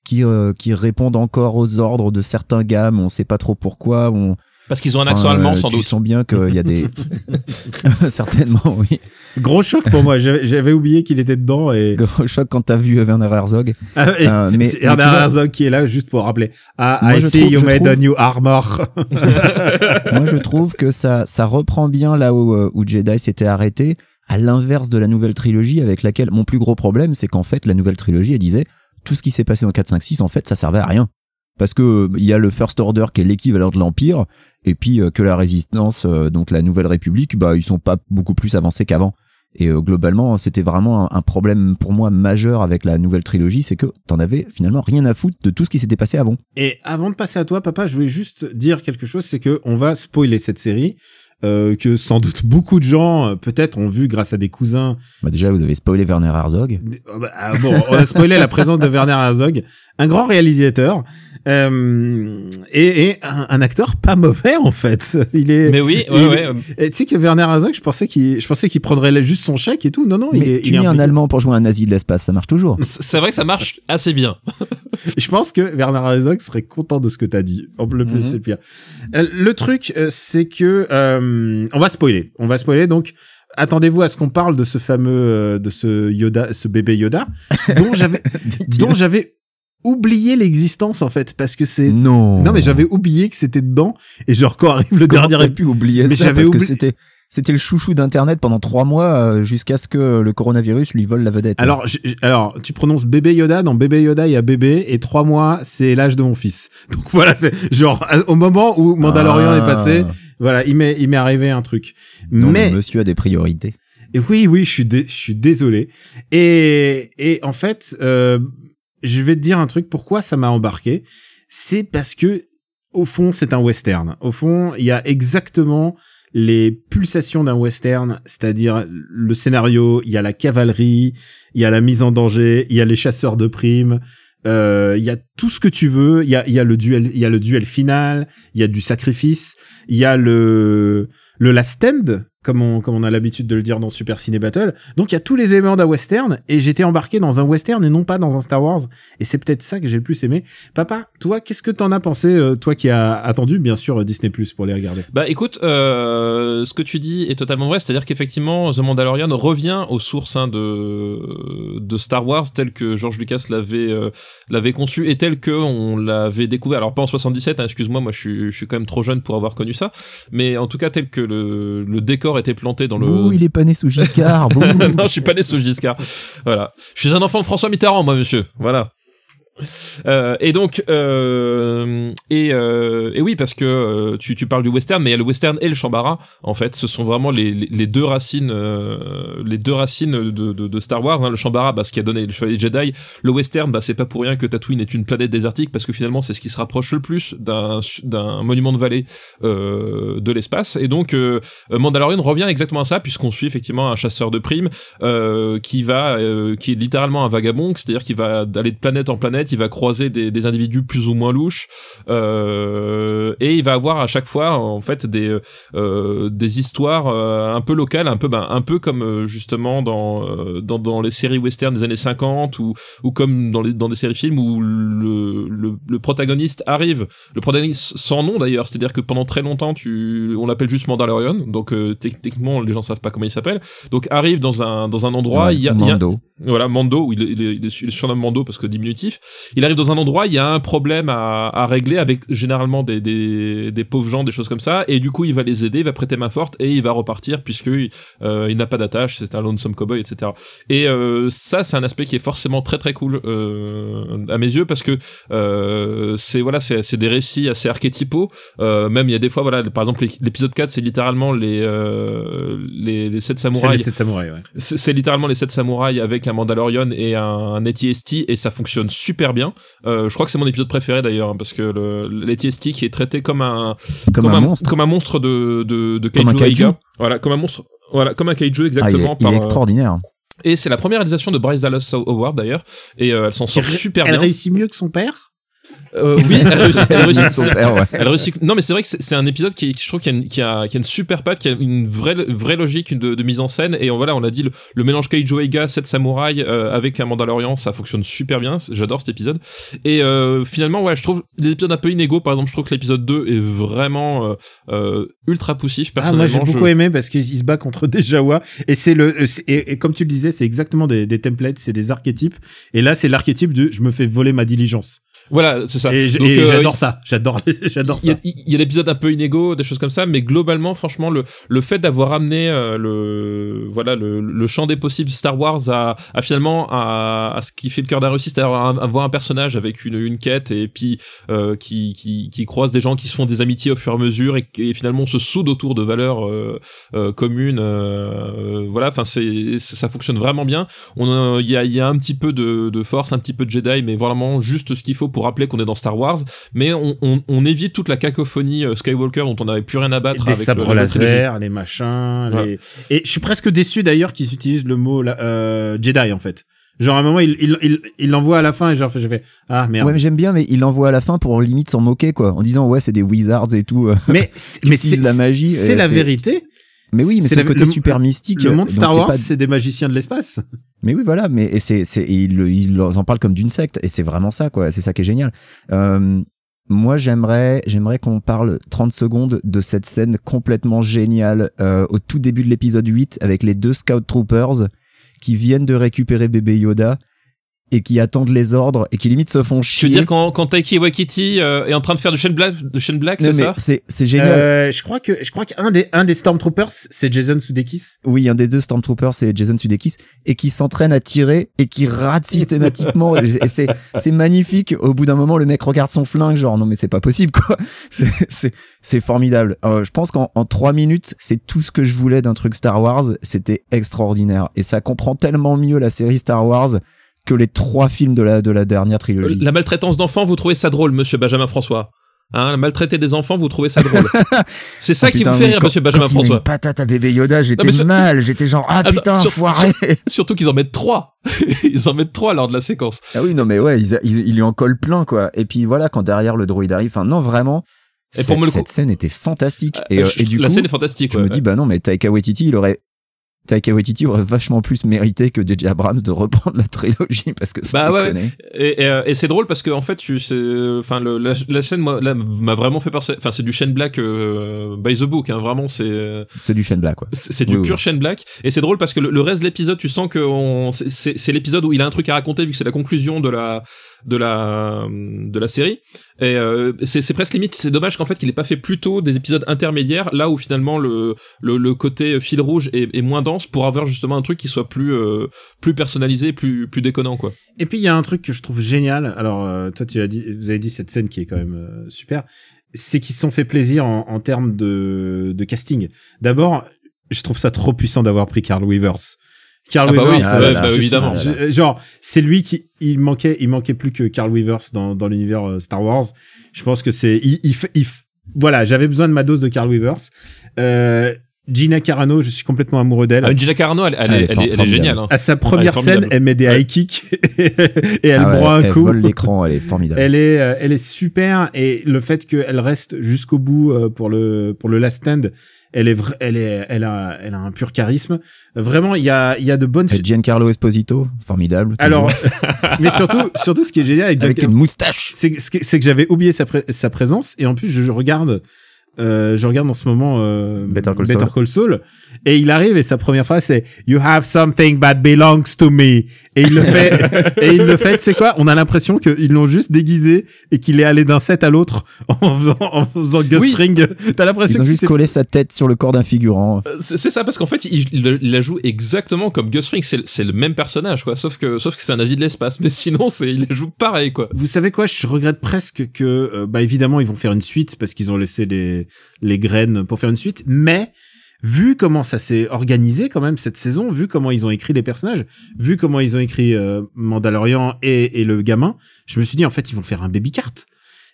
qui qui répondent encore aux ordres de certains gars mais on sait pas trop pourquoi on Parce qu'ils ont un accent enfin, allemand, euh, sans tu doute. sens bien qu'il y a des certainement oui Gros choc pour moi. J'avais oublié qu'il était dedans et gros choc quand t'as vu Werner Herzog Ah, et Euh, mais- Werner vois- Herzog qui est là juste pour rappeler. Ah, Moi, I je see trouve- you made trouve- a new armor. moi je trouve que ça ça reprend bien là où, euh, où Jedi s'était arrêté à l'inverse de la nouvelle trilogie avec laquelle mon plus gros problème c'est qu'en fait la nouvelle trilogie elle disait tout ce qui s'est passé dans 4 5 6 en fait ça servait à rien parce que euh, il y a le First Order qui est l'équivalent de l'Empire et puis euh, que la résistance euh, donc la Nouvelle République bah ils sont pas beaucoup plus avancés qu'avant et euh, globalement c'était vraiment un, problème pour moi majeur avec la nouvelle trilogie c'est que t'en avais finalement rien à foutre de tout ce qui s'était passé avant Et avant de passer à toi, papa, je voulais juste dire quelque chose, c'est que on va spoiler cette série. euh, que sans doute beaucoup de gens euh, peut-être ont vu grâce à des cousins. bah déjà vous avez spoilé Werner Herzog Ah bah, ah bon, on a spoilé la présence de Werner Herzog, un grand réalisateur euh, et, et un, un acteur pas mauvais en fait. Il est. Mais oui, ouais, il- ouais. et Tu sais que Werner Herzog, je pensais qu'il, je pensais qu'il prendrait juste son chèque et tout. Non non, il est. tu il est mets un. Allemand pour jouer un nazi de l'espace ça marche toujours C'est vrai que ça marche assez bien. Je pense que Werner Herzog serait content de ce que t'as dit. En le plus, Mhm. c'est le pire. Euh, le truc, euh, c'est que euh, on va spoiler. On va spoiler. Donc, attendez-vous à ce qu'on parle de ce fameux, euh, de ce Yoda, ce bébé Yoda, dont j'avais, dont j'avais oublié l'existence en fait, parce que c'est. non Non, mais j'avais oublié que c'était dedans. Et genre quand arrive le Comment dernier pu oublier Mais ça parce que oubli- c'était c'était le chouchou d'internet pendant trois mois euh, jusqu'à ce que le coronavirus lui vole la vedette. Alors, alors, tu prononces bébé Yoda. Dans bébé Yoda, il y a bébé et trois mois, c'est l'âge de mon fils. Donc voilà, c'est genre à- au moment où Mandalorian Ah. est passé, voilà, il m'est, il m'est arrivé un truc. Non, Mais le monsieur a des priorités. Et oui, oui, je suis, dé- je suis désolé. Et, et en fait, euh, je vais te dire un truc. Pourquoi ça m'a embarqué C'est parce que, au fond, c'est un western. Au fond, il y a exactement les pulsations d'un western, c'est-à-dire le scénario, il y a la cavalerie, il y a la mise en danger, il y a les chasseurs de primes, euh, il y a tout ce que tu veux, il y a, il y a le duel, il y a le duel final, il y a du sacrifice, il y a le le last stand, comme on, comme on a l'habitude de le dire dans Super Ciné Battle. Donc il y a tous les éléments d'un western, et j'étais embarqué dans un western et non pas dans un Star Wars. Et c'est peut-être ça que j'ai le plus aimé. Papa, toi, qu'est-ce que t'en as pensé, euh, toi qui as attendu, bien sûr, Disney Plus pour les regarder? Bah écoute, euh, ce que tu dis est totalement vrai, c'est-à-dire qu'effectivement The Mandalorian revient aux sources hein, de de Star Wars tel que George Lucas l'avait euh, l'avait conçu et tel que on l'avait découvert. Alors pas en 77, hein, excuse-moi, moi je suis je suis quand même trop jeune pour avoir connu ça, mais en tout cas tel que le le décor était planté dans le Ouh, il est pas né sous Giscard. non, je suis pas né sous Giscard. Voilà. Je suis un enfant de François Mitterrand, moi, monsieur. Voilà. Euh, et donc euh, et, euh, et oui parce que euh, tu, tu parles du western mais il y a le western et le chambara en fait ce sont vraiment les, les, deux racines euh, les deux racines de, de, de Star Wars hein. le chambara bah, ce qui a donné le chevalier Jedi le western bah c'est pas pour rien que Tatooine est une planète désertique parce que finalement c'est ce qui se rapproche le plus d'un monument de vallée de l'espace et donc Mandalorian revient exactement à ça puisqu'on suit effectivement un chasseur de primes qui va qui est littéralement un vagabond c'est-à-dire qu'il va aller de planète en planète il va croiser des, des individus plus ou moins louches euh, et il va avoir à chaque fois en fait des euh, des histoires euh, un peu locales un peu ben, un peu comme justement dans, dans dans les séries western des années 50 ou ou comme dans les dans des séries films où le le, le protagoniste arrive le protagoniste sans nom d'ailleurs c'est-à-dire que pendant très longtemps tu on l'appelle juste Mandalorian donc techniquement les gens savent pas comment il s'appelle donc arrive dans un dans un endroit Ouais, il y a, il y a- Mando. voilà, Mando, il il il est surnommé Mando parce que diminutif. Il arrive dans un endroit, il y a un problème à, à régler avec généralement des, des, des pauvres gens, des choses comme ça, et du coup il va les aider, il va prêter main forte et il va repartir puisque euh, il n'a pas d'attache, c'est un lonesome cowboy, etc. Et euh, ça, c'est un aspect qui est forcément très très cool euh, à mes yeux parce que euh, c'est voilà, c'est c'est des récits assez archétypaux. Euh, même il y a des fois, voilà, par exemple l'épisode 4, c'est littéralement les euh, les, les sept C'est samouraïs samouraïs, ouais. c'est littéralement les sept samouraïs avec un Mandalorian et un, un AT-ST et ça fonctionne super bien. Euh, je crois que c'est mon épisode préféré d'ailleurs hein, parce que le l'AT-ST qui est traité comme un Comme, un, monstre. comme un monstre de de, de Comme un kaiju. Voilà, comme un monstre. Voilà, comme un kaiju Ah, il est, exactement. il par, est euh, extraordinaire. et c'est la première réalisation de Bryce Dallas Howard d'ailleurs et euh, elle s'en sort super Elle bien. réussit mieux que son père? Euh, oui, elle réussit. Elle réussit Son père, ouais. elle réussit. Non, mais c'est vrai que c'est c'est un épisode qui, je trouve, qui a, une, qui a, qui a une super patte, qui a une vraie, vraie logique une de, de mise en scène. Et on, voilà, on a dit le, le mélange Kaijo Eiga, 7 samouraïs euh, avec un Mandalorian, ça fonctionne super bien. J'adore cet épisode. Et euh, finalement, ouais, je trouve les épisodes un peu inégaux. Par exemple, je trouve que l'épisode 2 est vraiment euh, euh, ultra poussif. Ah, moi j'ai Personnellement, beaucoup je- aimé parce qu'il se bat contre des Jawa et c'est le euh, et, et comme tu le disais c'est exactement des, des templates c'est des archétypes et là c'est l'archétype de je me fais voler ma diligence Voilà, c'est ça. et et euh, j'adore ça j'adore j'adore Il y ça a, il y a l'épisode un peu inégaux, des choses comme ça, mais globalement, franchement, le, le fait d'avoir amené euh, le, voilà, le, le champ des possibles Star Wars à, à finalement à, à ce qui fait le cœur d'un réussi, c'est-à-dire un- avoir un personnage avec une, une quête et puis euh, qui, qui, qui croise des gens qui se font des amitiés au fur et à mesure et, qui finalement on se soude autour de valeurs euh, euh, communes. euh, voilà, enfin c'est ça fonctionne vraiment bien. On a- il y a, il y a un petit peu de, de force, un petit peu de Jedi, mais vraiment juste ce qu'il faut pour rappeler qu'on est dans Star Wars mais on, on, on évite toute la cacophonie euh, Skywalker dont on n'avait plus rien à battre des avec le- sabres la trilogie. laser les machins Ouais. les... et je suis presque déçu d'ailleurs qu'ils utilisent le mot euh, Jedi en fait genre à un moment il il il il l'envoie à la fin et genre j'ai fait ah merde Ouais, mais j'aime bien, mais il l'envoie à la fin pour limite s'en moquer, quoi, en disant ouais, c'est des wizards et tout. euh. mais mais c'est la magie, c'est euh, la vérité Mais oui, mais C'est le côté le- super mystique. le monde donc Star c'est Wars pas- c'est des magiciens de l'espace Mais oui, voilà, mais et c'est, ils, ils en parlent comme d'une secte, et c'est vraiment ça, quoi. C'est ça qui est génial. Euh, moi, j'aimerais, j'aimerais qu'on parle 30 secondes de cette scène complètement géniale euh, au tout début de l'épisode 8 avec les deux Scout Troopers qui viennent de récupérer bébé Yoda et qui attendent les ordres et qui limite se font Tu chier. veux dire quand, quand Taiki Waititi euh, est en train de faire du Shane Black, de Shane Black, c'est ça c'est c'est génial. Euh, je crois que je crois qu'un des un des Stormtroopers c'est Jason Sudeikis. Oui, un des deux Stormtroopers, c'est Jason Sudeikis, et qui s'entraîne à tirer et qui rate systématiquement. et c'est, c'est magnifique. Au bout d'un moment, le mec regarde son flingue, genre, non, mais c'est pas possible, quoi. C'est, c'est, c'est formidable. Euh, je pense qu'en en trois minutes, c'est tout ce que je voulais d'un truc Star Wars. C'était extraordinaire. Et ça comprend tellement mieux la série Star Wars que les trois films de la, de la dernière trilogie. La maltraitance d'enfants, vous trouvez ça drôle, monsieur Benjamin François Hein, maltraiter des enfants, vous trouvez ça drôle C'est ça Oh, qui putain, vous fait rire, quand- monsieur Benjamin François. une patate à bébé Yoda, j'étais sur- mal. J'étais genre, ah Attends, putain, sur- foiré. Surtout qu'ils en mettent trois. ils en mettent trois lors de la séquence. Ah oui, non, mais ouais, ils, ils, ils lui en collent plein, quoi. Et puis voilà, quand derrière le droïde arrive, enfin, non, vraiment. Et pour cette, me le coup- cette scène était fantastique. Euh, Et, euh, je- et du la coup, scène est fantastique. je ouais, me ouais. dis, bah non, mais Taika Waititi, il aurait. Taika Waititi aurait vachement plus mérité que DJ Abrams de reprendre la trilogie parce que ça Bah ouais, déconne. Et, et, euh, et c'est drôle parce que en fait, enfin la, la chaîne m'a vraiment fait penser. Enfin, c'est du Shane Black euh, by the book. Hein, vraiment, c'est euh, C'est du Shane Black, quoi. c'est du Oui, pur. Shane Black. Et c'est drôle parce que le, le reste de l'épisode, tu sens que c'est l'épisode où il a un truc à raconter vu que c'est la conclusion de la de la de la série. Et euh, c'est presque limite. C'est dommage qu'en fait qu'il ait pas fait plus tôt des épisodes intermédiaires là où finalement le le, le côté fil rouge est, est moins dense pour avoir justement un truc qui soit plus euh, plus personnalisé, plus plus déconnant quoi. Et puis il y a un truc que je trouve génial. Alors euh, toi tu as dit, vous avez dit cette scène qui est quand même euh, super, c'est qu'ils se sont fait plaisir en, en termes de, de casting. D'abord, je trouve ça trop puissant d'avoir pris Carl Weavers. Carl Ah bah Weavers, oui, ah euh, là là, bah je- évidemment. je- genre c'est lui qui il manquait il manquait plus que Carl Weavers dans dans l'univers euh, Star Wars. Je pense que c'est il, il, il voilà j'avais besoin de ma dose de Carl Weavers. Euh, Gina Carano, je suis complètement amoureux d'elle. Ah, Gina Carano, elle, elle, Elle est, elle, est, elle géniale. Hein. À sa Elle première scène, elle met des high kicks et elle Ah ouais, broie un elle coup. vole l'écran, elle est formidable. Elle est, euh, elle est super et le fait qu'elle reste jusqu'au bout euh, pour le pour le last stand, elle est, elle est, elle a, elle a un pur charisme. Vraiment, il y a, il y a de bonnes. Et Giancarlo Esposito, formidable. Alors, mais surtout, surtout ce qui est génial avec, avec une moustache. c'est que c'est que j'avais oublié sa, pré- sa présence et en plus je, je regarde euh, je regarde en ce moment euh, Better Call Saul. Saul, et il arrive et sa première phrase c'est you have something that belongs to me et il le fait et il le fait c'est quoi on a l'impression qu'ils l'ont juste déguisé et qu'il est allé d'un set à l'autre en faisant, en faisant Gus Oui. Fring t'as Ils l'impression ont que juste collé sa tête sur le corps d'un figurant. Euh, C'est ça parce qu'en fait, il, il- il la joue exactement comme Gus. C'est c'est le même personnage, quoi. Sauf que sauf que c'est un nazi de l'espace. Mais sinon, c'est il la joue pareil, quoi. Vous savez quoi Je regrette presque que, euh, bah évidemment, ils vont faire une suite parce qu'ils ont laissé les les graines pour faire une suite. Mais vu comment ça s'est organisé quand même cette saison, vu comment ils ont écrit les personnages, vu comment ils ont écrit euh, Mandalorian et, et le gamin, je me suis dit en fait ils vont faire un baby cart.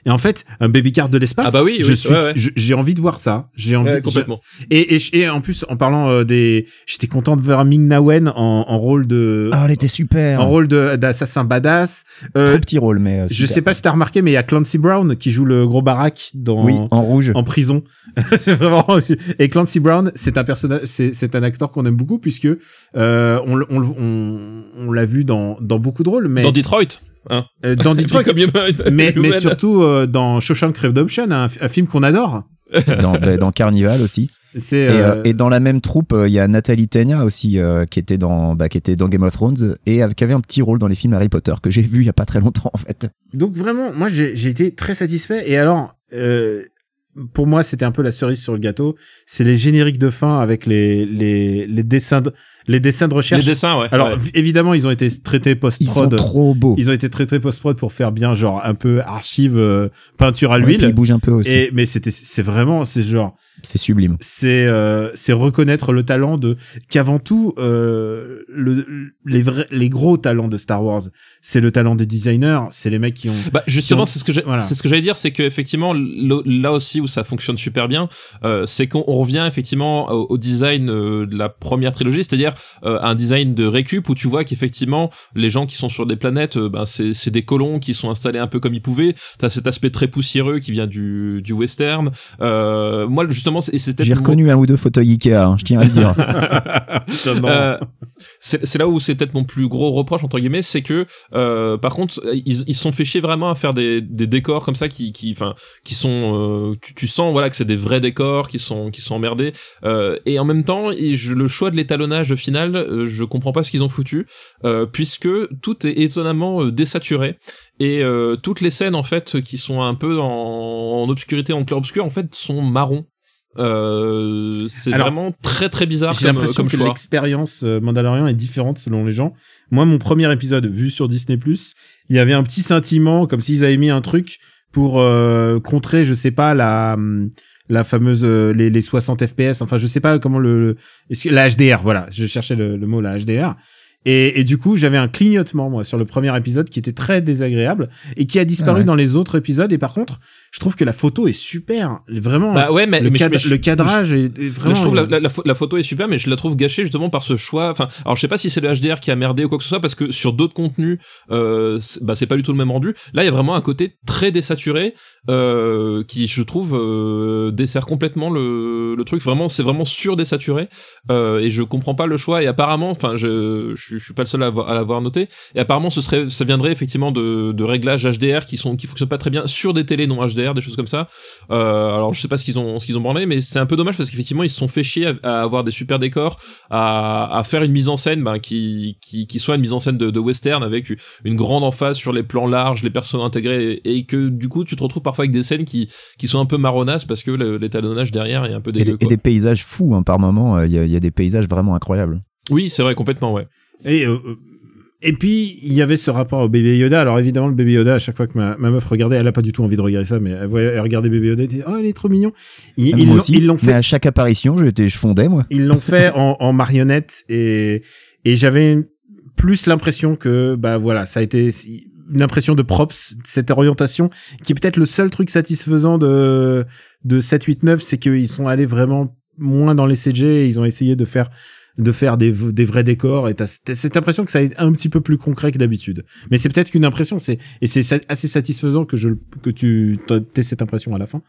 Et en fait, un baby cart de l'espace. Ah bah oui, je oui, suis, ouais, ouais. je- j'ai envie de voir ça. J'ai envie Ouais, complètement. Et, et, et en plus, en parlant euh, des, j'étais content de voir Ming Na Wen en, en rôle de, Ah, elle était super. en rôle de d'assassin badass. Euh, Trop petit rôle, mais. euh, je super. sais pas si t'as remarqué, mais il y a Clancy Brown qui joue le gros barack dans Oui, en rouge. en prison. c'est vraiment et Clancy Brown, c'est un personnage, c'est c'est un acteur qu'on aime beaucoup puisque euh, on on on, on l'a vu dans dans beaucoup de rôles, mais Dans Detroit, hein. euh, dans Detroit, mais mais surtout euh, dans Shawshank Redemption, un, un film qu'on adore. dans, bah, dans Carnival aussi. C'est Et, euh, euh, et dans la même troupe, euh, il y a Nathalie Tenia aussi, euh, qui, était dans, bah, qui était dans Game of Thrones et euh, qui avait un petit rôle dans les films Harry Potter que j'ai vu il y a pas très longtemps en fait. Donc vraiment, moi j'ai j'ai été très satisfait. Et alors, euh, pour moi, c'était un peu la cerise sur le gâteau. C'est les génériques de fin avec les les les dessins de, les dessins de Les recherche. dessins, ouais. alors ouais. évidemment, ils ont été traités Ils sont post-prod. trop beaux. Ils ont été traités post-prod pour faire bien genre un peu archive euh, peinture à Ouais, puis l'huile. ils bougent un peu aussi. et mais c'était c'est vraiment c'est genre C'est sublime. c'est euh, c'est reconnaître le talent de qu'avant tout euh, le les vrais les gros talents de Star Wars c'est le talent des designers c'est les mecs qui ont Bah justement, ont- c'est ce que j'ai- voilà. c'est ce que j'allais dire, c'est que effectivement là aussi où ça fonctionne super bien, euh, c'est qu'on on revient effectivement au, au design euh, de la première trilogie, c'est-à-dire euh, un design de récup où tu vois qu'effectivement les gens qui sont sur des planètes, euh, ben c'est c'est des colons qui sont installés un peu comme ils pouvaient. T'as cet aspect très poussiéreux qui vient du du western. Euh, moi, justement, c'est c'est peut-être J'ai mon- reconnu un ou deux fauteuils Ikea, hein, je tiens à le dire. Euh, c'est c'est là où c'est peut-être mon plus gros reproche entre guillemets, c'est que euh, par contre ils ils se sont fait chier vraiment à faire des, des décors comme ça qui qui enfin qui sont euh, tu, tu sens voilà que c'est des vrais décors qui sont qui sont emmerdés. Euh, et en même temps et je, le choix de l'étalonnage final euh, je comprends pas ce qu'ils ont foutu euh, puisque tout est étonnamment désaturé. Et euh, toutes les scènes en fait qui sont un peu en, en obscurité en clair obscur en fait sont marron euh, c'est vraiment très très bizarre J'ai l'impression comme que l'expérience euh, Mandalorian est différente selon les gens. Moi, mon premier épisode vu sur Disney+, il y avait un petit sentiment comme s'ils avaient mis un truc pour euh, contrer, je sais pas, la hum, la fameuse euh, les, les 60 FPS. Enfin, je sais pas comment le, la HDR. Voilà, je cherchais le, le mot la HDR. Et, et du coup, j'avais un clignotement moi sur le premier épisode qui était très désagréable et qui a disparu Ah ouais. dans les autres épisodes. Et par contre, je trouve que la photo est super. Vraiment, Bah ouais, mais, le, mais je- cadre- mais je- le cadrage est, est vraiment. Je trouve la, la, la pho- la photo est super, mais je la trouve gâchée justement par ce choix. Enfin, alors je sais pas si c'est le HDR qui a merdé ou quoi que ce soit, parce que sur d'autres contenus, euh, bah c'est pas du tout le même rendu. Là, il y a vraiment un côté très désaturé euh, qui, je trouve, euh, dessert complètement le, le truc. Vraiment, c'est vraiment sur désaturé euh, et je comprends pas le choix. Et apparemment, enfin, je, je, suis pas le seul à, avoir- à l'avoir noté. Et apparemment, ce serait, ça viendrait effectivement de, de réglages HDR qui sont qui fonctionnent pas très bien sur des télés non HDR, des choses comme ça. Euh, alors je sais pas ce qu'ils ont ce qu'ils ont branlé, mais c'est un peu dommage parce qu'effectivement ils se sont fait chier à, à avoir des super décors, à, à faire une mise en scène ben, qui, qui qui soit une mise en scène de, de western avec une grande emphase sur les plans larges, les personnages intégrés, et, et que du coup tu te retrouves parfois avec des scènes qui qui sont un peu marronnasses parce que l'étalonnage derrière est un peu Et, des- dégueu. et des paysages fous, hein, par moment, euh, il y, a- il y a des paysages vraiment incroyables. Oui, c'est vrai complètement ouais. Et, euh, et puis, il y avait ce rapport au bébé Yoda. Alors, évidemment, le bébé Yoda, à chaque fois que ma, ma meuf regardait, elle a pas du tout envie de regarder ça, mais elle, voyait, elle regardait bébé Yoda, elle dit, oh, il est trop mignon. Ils Ah, ils aussi, ils l'ont mais fait, à chaque apparition, j'étais, je fondais, moi. ils l'ont fait en, en marionnette et, et j'avais plus l'impression que, bah voilà, ça a été une impression de props, cette orientation, qui est peut-être le seul truc satisfaisant de, de 7, 8, 9, c'est qu'ils sont allés vraiment moins dans les CG et ils ont essayé de faire de faire des, vrais décors et t'as cette impression que ça est un petit peu plus concret que d'habitude. Mais c'est peut-être qu'une impression, c'est et c'est assez satisfaisant que je que tu aies cette impression à la fin.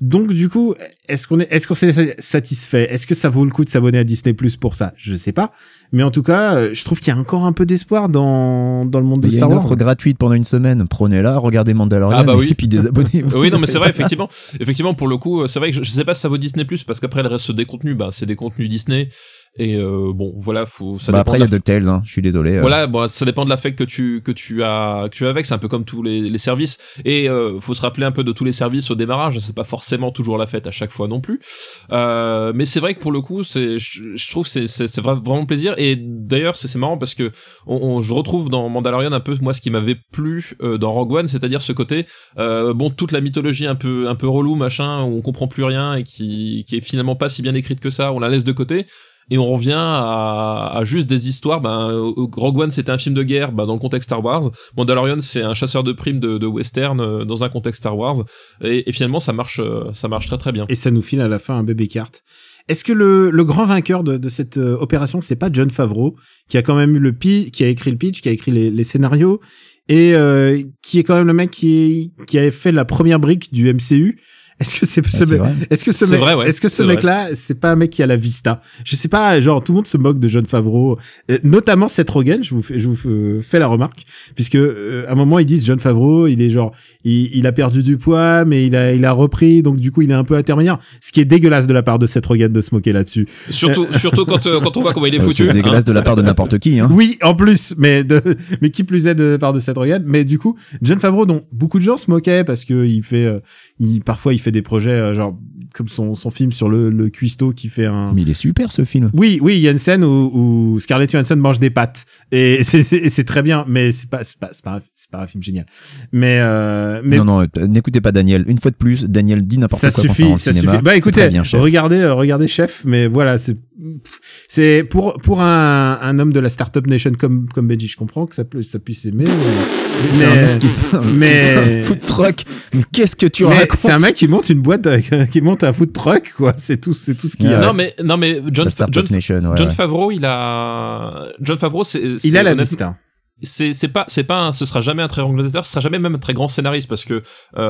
Donc du coup, est-ce qu'on est est-ce qu'on s'est satisfait? Est-ce que ça vaut le coup de s'abonner à Disney Plus pour ça? Je sais pas, mais en tout cas, euh, je trouve qu'il y a encore un peu d'espoir dans dans le monde de Il y a Star une Wars. offre gratuite pendant une semaine. Prenez-la, regardez Mandalorian Ah bah oui. et puis désabonnez-vous. oui non mais c'est vrai effectivement effectivement pour le coup c'est vrai que je, je sais pas si ça vaut Disney Plus parce qu'après le reste des contenus bah c'est des contenus Disney et euh, bon voilà faut ça Bah dépend après, il y a DuckTales, hein. je suis désolé. euh. Voilà, bon, ça dépend de l'affect que tu que tu as que tu as avec. C'est un peu comme tous les, les services. Et euh, faut se rappeler un peu de tous les services au démarrage. C'est pas forcément toujours la fête à chaque fois non plus. Euh, mais c'est vrai que pour le coup, c'est je, je trouve que c'est c'est c'est vra- vraiment plaisir. Et d'ailleurs, c'est marrant parce que je retrouve dans Mandalorian un peu moi ce qui m'avait plu euh, dans Rogue One, c'est-à-dire ce côté euh, bon toute la mythologie un peu un peu relou machin où on comprend plus rien et qui qui est finalement pas si bien écrite que ça. On la laisse de côté et on revient à, juste des histoires. Ben, Rogue One c'était un film de guerre ben, dans le contexte Star Wars. Mandalorian c'est un chasseur de primes de, western euh, dans un contexte Star Wars. Et, et finalement ça marche, ça marche très très bien. et ça nous file à la fin un bébé carte. Est-ce que le, grand vainqueur de, cette euh, opération, c'est pas John Favreau, qui a quand même eu le pitch, qui a écrit le pitch, qui a écrit les, les scénarios, et euh, qui est quand même le mec qui, qui avait fait la première brique du MCU Est-ce que c'est Ah, ce mec- vrai. est-ce que ce mec, vrai, ouais. est-ce que ce vrai. mec-là, c'est pas un mec qui a la vista? Je sais pas, genre tout le monde se moque de John Favreau, euh, notamment Seth Rogen. Je vous fais, je vous fais- fais la remarque, puisque euh, à un moment ils disent John Favreau, il est genre, il, il a perdu du poids, mais il a, il a repris, donc du coup il est un peu intermédiaire. Ce qui est dégueulasse de la part de Seth Rogen de se moquer là-dessus. Surtout, surtout quand, euh, quand on voit comment il est Euh, foutu. C'est dégueulasse hein. de la part de n'importe qui. Hein. Oui, en plus, mais de, mais qui plus est de la part de Seth Rogen. Mais du coup, John Favreau, dont beaucoup de gens se moquaient parce que il fait, euh, il, parfois il fait des projets, euh, genre, comme son, son film sur le, le cuistot qui fait un, Mais il est super ce film. oui, oui, il y a une scène où, où Scarlett Johansson mange des pâtes et c'est très bien, mais c'est pas c'est pas c'est pas pas un film génial. Mais euh, mais Non, non, euh, n'écoutez pas Daniel. Une fois de plus, Daniel dit n'importe quoi suffit, ça cinéma. suffit. Bah écoutez, très bien, chef. regardez euh, regardez chef, mais voilà, c'est c'est pour pour un, un homme de la startup nation comme comme Benji, je comprends que ça ça puisse aimer. Mais mais- un food truck. Mais qu'est-ce que tu racontes c'est un mec qui monte une boîte qui monte un food truck quoi, c'est tout c'est tout ce qu'il y a. Non mais, non mais John, John, Nation, ouais, John. Favreau, il a, John Favreau, c'est, Il c'est a la honnêtement- vista. C'est c'est pas c'est pas un- ce sera jamais un très grand ce sera jamais même un très grand scénariste parce que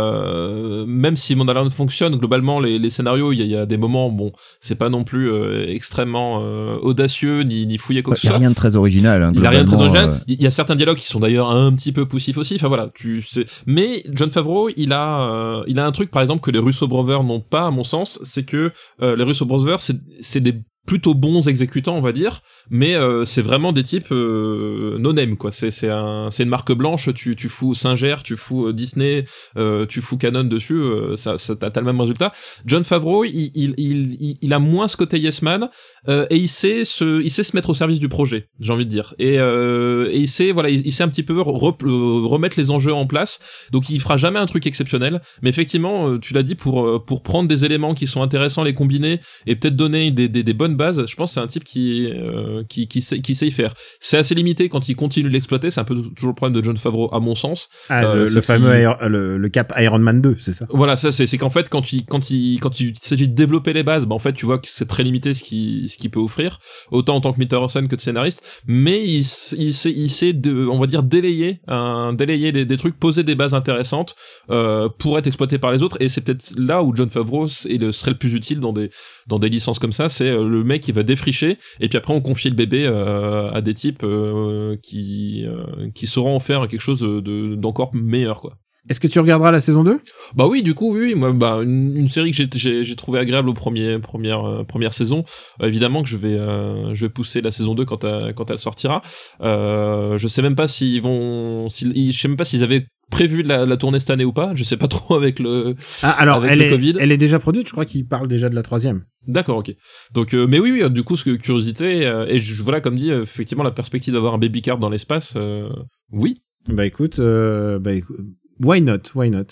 euh, même si Mandalorian fonctionne globalement les, les scénarios il y a, il y a des moments bon c'est pas non plus euh, extrêmement euh, audacieux ni ni fouillé quoi que Il ce y a rien de très original. hein, Il y a rien de très original. euh, Il y a certains dialogues qui sont d'ailleurs un petit peu poussifs aussi. Enfin voilà, tu sais. Mais John Favreau, il a, euh, il a un truc par exemple que les Russo Brothers n'ont pas à mon sens, c'est que euh, les Russo Brothers, c'est, c'est des plutôt bons exécutants, on va dire, mais euh, c'est vraiment des types euh, no name quoi. C'est c'est un, c'est une marque blanche. Tu tu fous Singer, tu fous euh, Disney, euh, tu fous Canon dessus, euh, ça, ça t'as, le même résultat. John Favreau, il il il, il, a moins ce côté yes man euh, et il sait se il sait se mettre au service du projet j'ai envie de dire et, et il sait voilà il, il sait un petit peu re- remettre les enjeux en place donc il fera jamais un truc exceptionnel mais effectivement tu l'as dit pour pour prendre des éléments qui sont intéressants les combiner et peut-être donner des, des, des bonnes bases je pense que c'est un type qui euh, qui qui sait qui sait y faire. C'est assez limité quand il continue de l'exploiter c'est un peu toujours le problème de John Favreau à mon sens. Ah, Euh, le, le fameux qu'il- le, le cap Iron Man 2, c'est ça? Voilà, ça c'est c'est qu'en fait quand il quand il quand il s'agit de développer les bases, bah en fait tu vois que c'est très limité ce qui ce qu'il peut offrir, autant en tant que metteur en scène que de scénariste, mais il il sait il sait de on va dire délayer un délayer des, des trucs, poser des bases intéressantes euh, pour être exploité par les autres et c'est peut-être là où John Favreau est le, serait le plus utile dans des dans des licences comme ça, c'est euh, le mec qui va défricher et puis après on confie le bébé euh, à des types euh, qui euh, qui sauront en faire quelque chose de d'encore meilleur quoi. Est-ce que tu regarderas la saison 2 Bah oui, du coup, oui, moi, bah une, une série que j'ai trouvé agréable au premier première euh, première saison. Euh, évidemment que je vais euh, je vais pousser la saison 2 quand elle, quand elle sortira. Je sais même pas s'ils vont s'ils ils- je sais même pas s'ils avaient prévu de la, la tourner cette année ou pas. Je sais pas trop avec le. Ah, alors, Avec elle le est, Covid. elle est déjà produite, je crois qu'il parle déjà de la troisième. D'accord, ok. Donc, euh, mais oui, oui, du coup, ce que curiosité euh, et je, voilà, comme dit, euh, effectivement, la perspective d'avoir un baby card dans l'espace, euh, oui. Bah écoute, euh, bah écoute, why not, why not?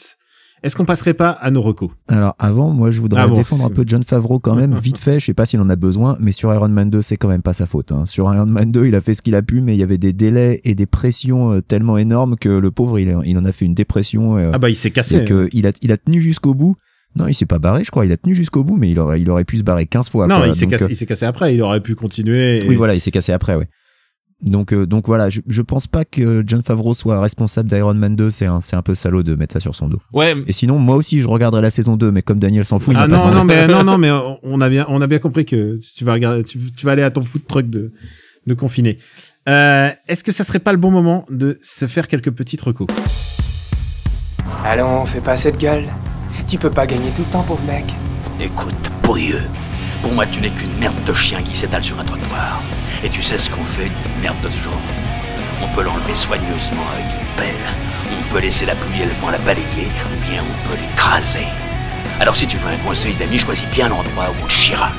Est-ce qu'on passerait pas à nos recos Alors avant, moi je voudrais Ah bon, défendre un peu John Favreau quand même, vite fait, je sais pas s'il en a besoin, mais sur Iron Man 2 c'est quand même pas sa faute. hein. Sur Iron Man 2 il a fait ce qu'il a pu, mais il y avait des délais et des pressions euh, tellement énormes que le pauvre il, en a fait une dépression euh, Ah bah il s'est cassé. et que il a, il a tenu jusqu'au bout. Non, il s'est pas barré, je crois, il a tenu jusqu'au bout, mais il aurait, il aurait pu se barrer 15 fois. non, il s'est cassé, euh, il s'est cassé après, il aurait pu continuer. et- Oui, voilà, il s'est cassé après, ouais. Donc, euh, donc voilà, je, je pense pas que John Favreau soit responsable d'Iron Man 2, c'est un, c'est un peu salaud de mettre ça sur son dos. Ouais, Et sinon, moi aussi, je regarderai la saison 2, mais comme Daniel s'en fout, il Ah pas non, demandé. non, mais non, non, mais on a bien, on a bien compris que tu vas regarder, tu, tu vas aller à ton food truck de, de confiné. Euh, Est-ce que ça serait pas le bon moment de se faire quelques petites recos? Allons, fais pas cette gueule. Tu peux pas gagner tout le temps, pauvre mec. Écoute, pourrieux. Pour moi, tu n'es qu'une merde de chien qui s'étale sur un trottoir. Et tu sais ce qu'on fait d'une merde de ce genre? On peut l'enlever soigneusement avec une pelle. On peut laisser la pluie et le vent la balayer, ou bien on peut l'écraser. Alors si tu veux un conseil d'ami, choisis bien l'endroit où on te chiera.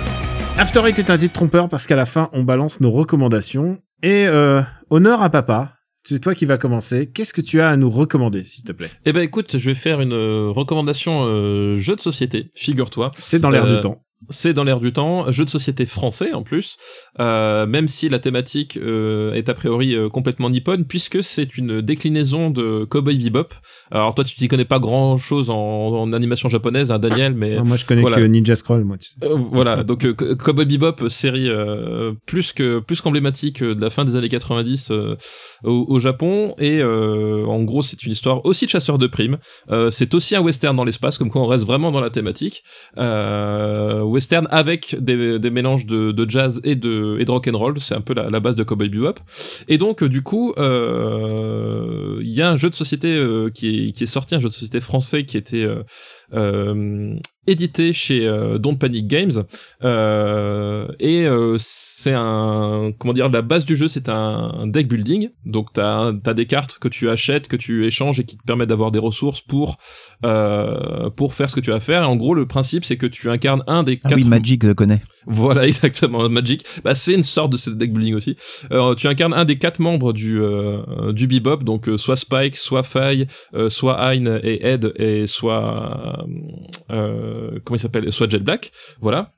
After Eight est un titre trompeur parce qu'à la fin, on balance nos recommandations. Et euh, honneur à papa, c'est toi qui vas commencer. Qu'est-ce que tu as à nous recommander, s'il te plaît? Eh ben écoute, je vais faire une euh, recommandation euh, jeu de société, figure-toi. C'est dans l'air Euh, du temps. C'est dans l'air du temps, jeu de société français en plus, euh, même si la thématique euh, est a priori euh, complètement nippone, puisque c'est une déclinaison de Cowboy Bebop. Alors toi tu t'y connais pas grand chose en, en animation japonaise, hein, Daniel, mais moi, je connais voilà. que Ninja Scroll, moi. Tu sais. euh, voilà, donc euh, Co- Cowboy Bebop, série euh, plus que plus qu'emblématique de la fin des années 90 euh, au, au Japon et euh, en gros c'est une histoire aussi de chasseur de primes. Euh, c'est aussi un western dans l'espace, comme quoi on reste vraiment dans la thématique. Euh, western avec des, des mélanges de, de jazz et de et de rock and roll, c'est un peu la, la base de Cowboy Bebop. Et donc euh, du coup, euh, il y a un jeu de société euh, qui est qui est sorti, un jeu de société français qui était édité chez euh, Don't Panic Games euh, et euh, c'est un comment dire la base du jeu c'est un, deck building donc t'as t'as des cartes que tu achètes que tu échanges et qui te permettent d'avoir des ressources pour euh, pour faire ce que tu as à faire et en gros le principe c'est que tu incarnes un des Ah quatre oui, Magic, je connais. voilà, exactement. Magic, bah, c'est une sorte de ce deck building aussi. Euh, tu incarnes un des quatre membres du euh, du Bebop, donc euh, soit Spike, soit Faye, euh, soit Hein et Ed, et soit euh, comment il s'appelle, soit Jet Black. Voilà.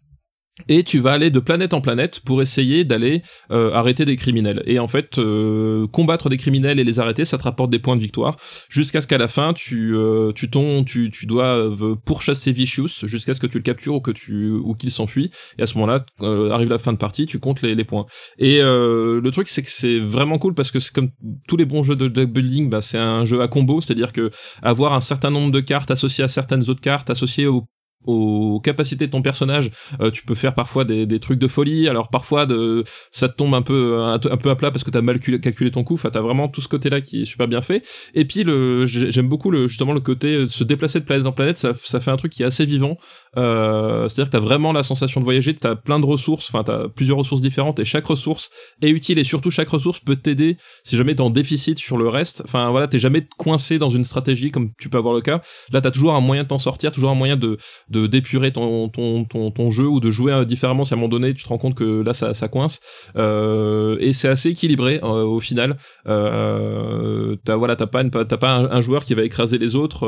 Et tu vas aller de planète en planète pour essayer d'aller euh, arrêter des criminels. Et en fait, euh, combattre des criminels et les arrêter, ça te rapporte des points de victoire, jusqu'à ce qu'à la fin, tu euh, tu tombes, tu tu dois pourchasser Vicious jusqu'à ce que tu le captures ou que tu ou qu'il s'enfuit. Et à ce moment-là, arrive la fin de partie, tu comptes les, points. Et le truc, c'est que c'est vraiment cool parce que c'est comme tous les bons jeux de deck building, bah c'est un jeu à combo, c'est-à-dire que avoir un certain nombre de cartes associées à certaines autres cartes associées aux aux capacités de ton personnage, euh, tu peux faire parfois des, des, trucs de folie. Alors parfois de ça te tombe un peu un, peu à plat parce que t'as mal calculé ton coup. Enfin, t'as vraiment tout ce côté-là qui est super bien fait. Et puis le j'aime beaucoup le justement le côté euh, se déplacer de planète en planète. Ça, ça fait un truc qui est assez vivant. Euh, C'est-à-dire que t'as vraiment la sensation de voyager. T'as plein de ressources. Enfin, t'as plusieurs ressources différentes et chaque ressource est utile et surtout chaque ressource peut t'aider si jamais t'es en déficit sur le reste. Enfin voilà, t'es jamais coincé dans une stratégie comme tu peux avoir le cas. Là, t'as toujours un moyen de t'en sortir, toujours un moyen de de d'épurer ton, ton, ton, jeu ou de jouer euh, différemment si à un moment donné tu te rends compte que là ça, ça coince. Euh, et c'est assez équilibré euh, au final. T'as voilà t'as pas un, joueur qui va écraser les autres.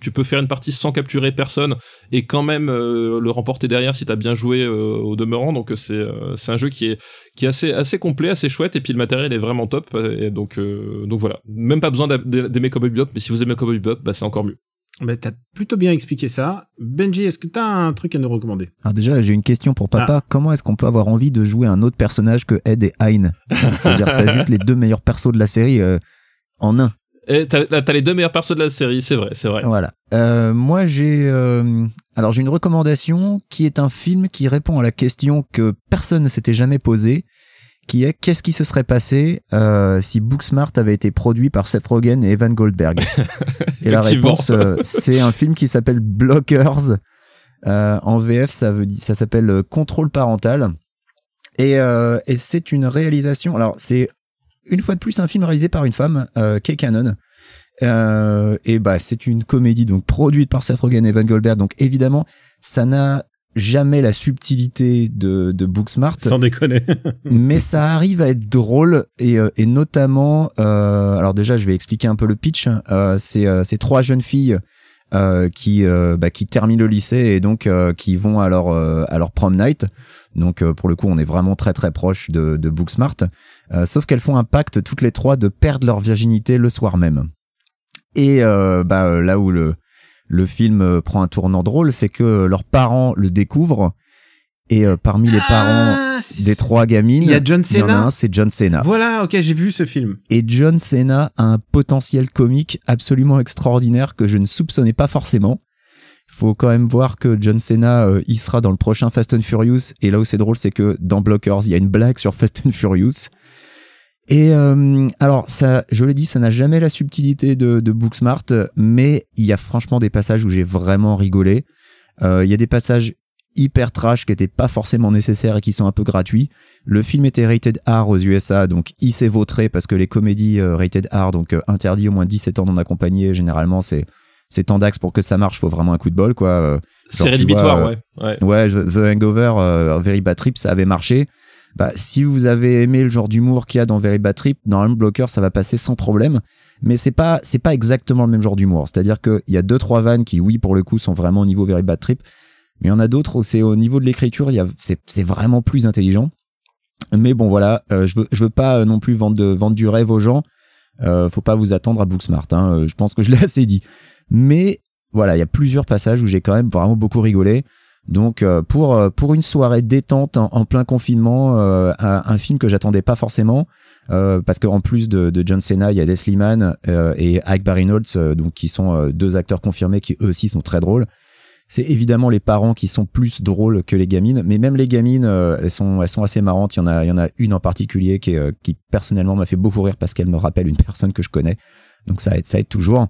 Tu peux faire une partie sans capturer personne et quand même le remporter derrière si t'as bien joué au demeurant. Donc c'est c'est un jeu qui est qui assez assez complet assez chouette et puis le matériel est vraiment top. Et donc donc voilà. Même pas besoin d'aimer Cowboy Bebop mais si vous aimez Cowboy Bebop bah c'est encore mieux bah, t'as plutôt bien expliqué ça. Benji, est-ce que t'as un truc à nous recommander? Alors déjà, j'ai une question pour papa. Ah. Comment est-ce qu'on peut avoir envie de jouer un autre personnage que Ed et Hein C'est-à-dire t'as juste les deux meilleurs persos de la série euh, en un. Et t'as, t'as les deux meilleurs persos de la série, c'est vrai, c'est vrai. Voilà. Euh, moi, j'ai euh, alors j'ai une recommandation qui est un film qui répond à la question que personne ne s'était jamais posée qui est qu'est-ce qui se serait passé euh, si Booksmart avait été produit par Seth Rogen et Evan Goldberg? Et la réponse, euh, c'est un film qui s'appelle Blockers. Euh, en VF, ça veut ça s'appelle Contrôle parental. Et, et c'est une réalisation. Alors, c'est une fois de plus un film réalisé par une femme, Kay Cannon. et bah, c'est une comédie donc produite par Seth Rogen et Evan Goldberg. Donc évidemment, ça n'a jamais la subtilité de, de Booksmart. Sans déconner. mais ça arrive à être drôle et, euh, et notamment, euh, alors déjà je vais expliquer un peu le pitch. Euh, c'est euh, ces trois jeunes filles euh, qui bah, qui terminent le lycée et donc qui vont à leur à leur prom night. Donc pour le coup on est vraiment très très proche de, de Booksmart. sauf qu'elles font un pacte toutes les trois de perdre leur virginité le soir même. Et bah là où le le film euh, prend un tournant drôle, c'est que leurs parents le découvrent. Et euh, parmi les parents ah, des trois gamines, il y a John Cena. Il y en a un, c'est John Cena. Voilà, ok, j'ai vu ce film. Et John Cena a un potentiel comique absolument extraordinaire que je ne soupçonnais pas forcément. Il faut quand même voir que John Cena, euh, il sera dans le prochain Fast and Furious. Et là où c'est drôle, c'est que dans Blockers, il y a une blague sur Fast and Furious. Et euh, alors, ça, je l'ai dit, ça n'a jamais la subtilité de, de Booksmart, mais il y a franchement des passages où j'ai vraiment rigolé. Euh, il y a des passages hyper trash qui n'étaient pas forcément nécessaires et qui sont un peu gratuits. Le film était rated R aux USA, donc il s'est vautré parce que les comédies euh, rated R, donc euh, interdit au moins 17 ans d'en accompagner, généralement c'est c'est tendax pour que ça marche, faut vraiment un coup de bol quoi. Euh, c'est rédhibitoire, ouais. ouais. Ouais, The Hangover, Very Bad Trip, ça avait marché bah, si vous avez aimé le genre d'humour qu'il y a dans Very Bad Trip, dans un bloqueur, ça va passer sans problème. Mais c'est pas, c'est pas exactement le même genre d'humour. C'est-à-dire qu'il y a deux, trois vannes qui, oui, pour le coup, sont vraiment au niveau Very Bad Trip. Mais il y en a d'autres où c'est au niveau de l'écriture, il c'est, vraiment plus intelligent. Mais bon, voilà, euh, je veux, je veux pas euh, non plus vendre, de, du rêve aux gens. Euh, faut pas vous attendre à Booksmart. Hein. Je pense que je l'ai assez dit. Mais voilà, il y a plusieurs passages où j'ai quand même vraiment beaucoup rigolé. Donc euh, pour euh, pour une soirée détente en, plein confinement, euh, un, film que j'attendais pas forcément parce qu'en plus de, de, John Cena, il y a Des Liman et Ike Barry donc qui sont deux acteurs confirmés qui eux aussi sont très drôles. C'est évidemment les parents qui sont plus drôles que les gamines, mais même les gamines, elles sont elles sont assez marrantes. Il y en a il y en a une en particulier qui qui personnellement m'a fait beaucoup rire parce qu'elle me rappelle une personne que je connais. Donc ça aide ça aide toujours.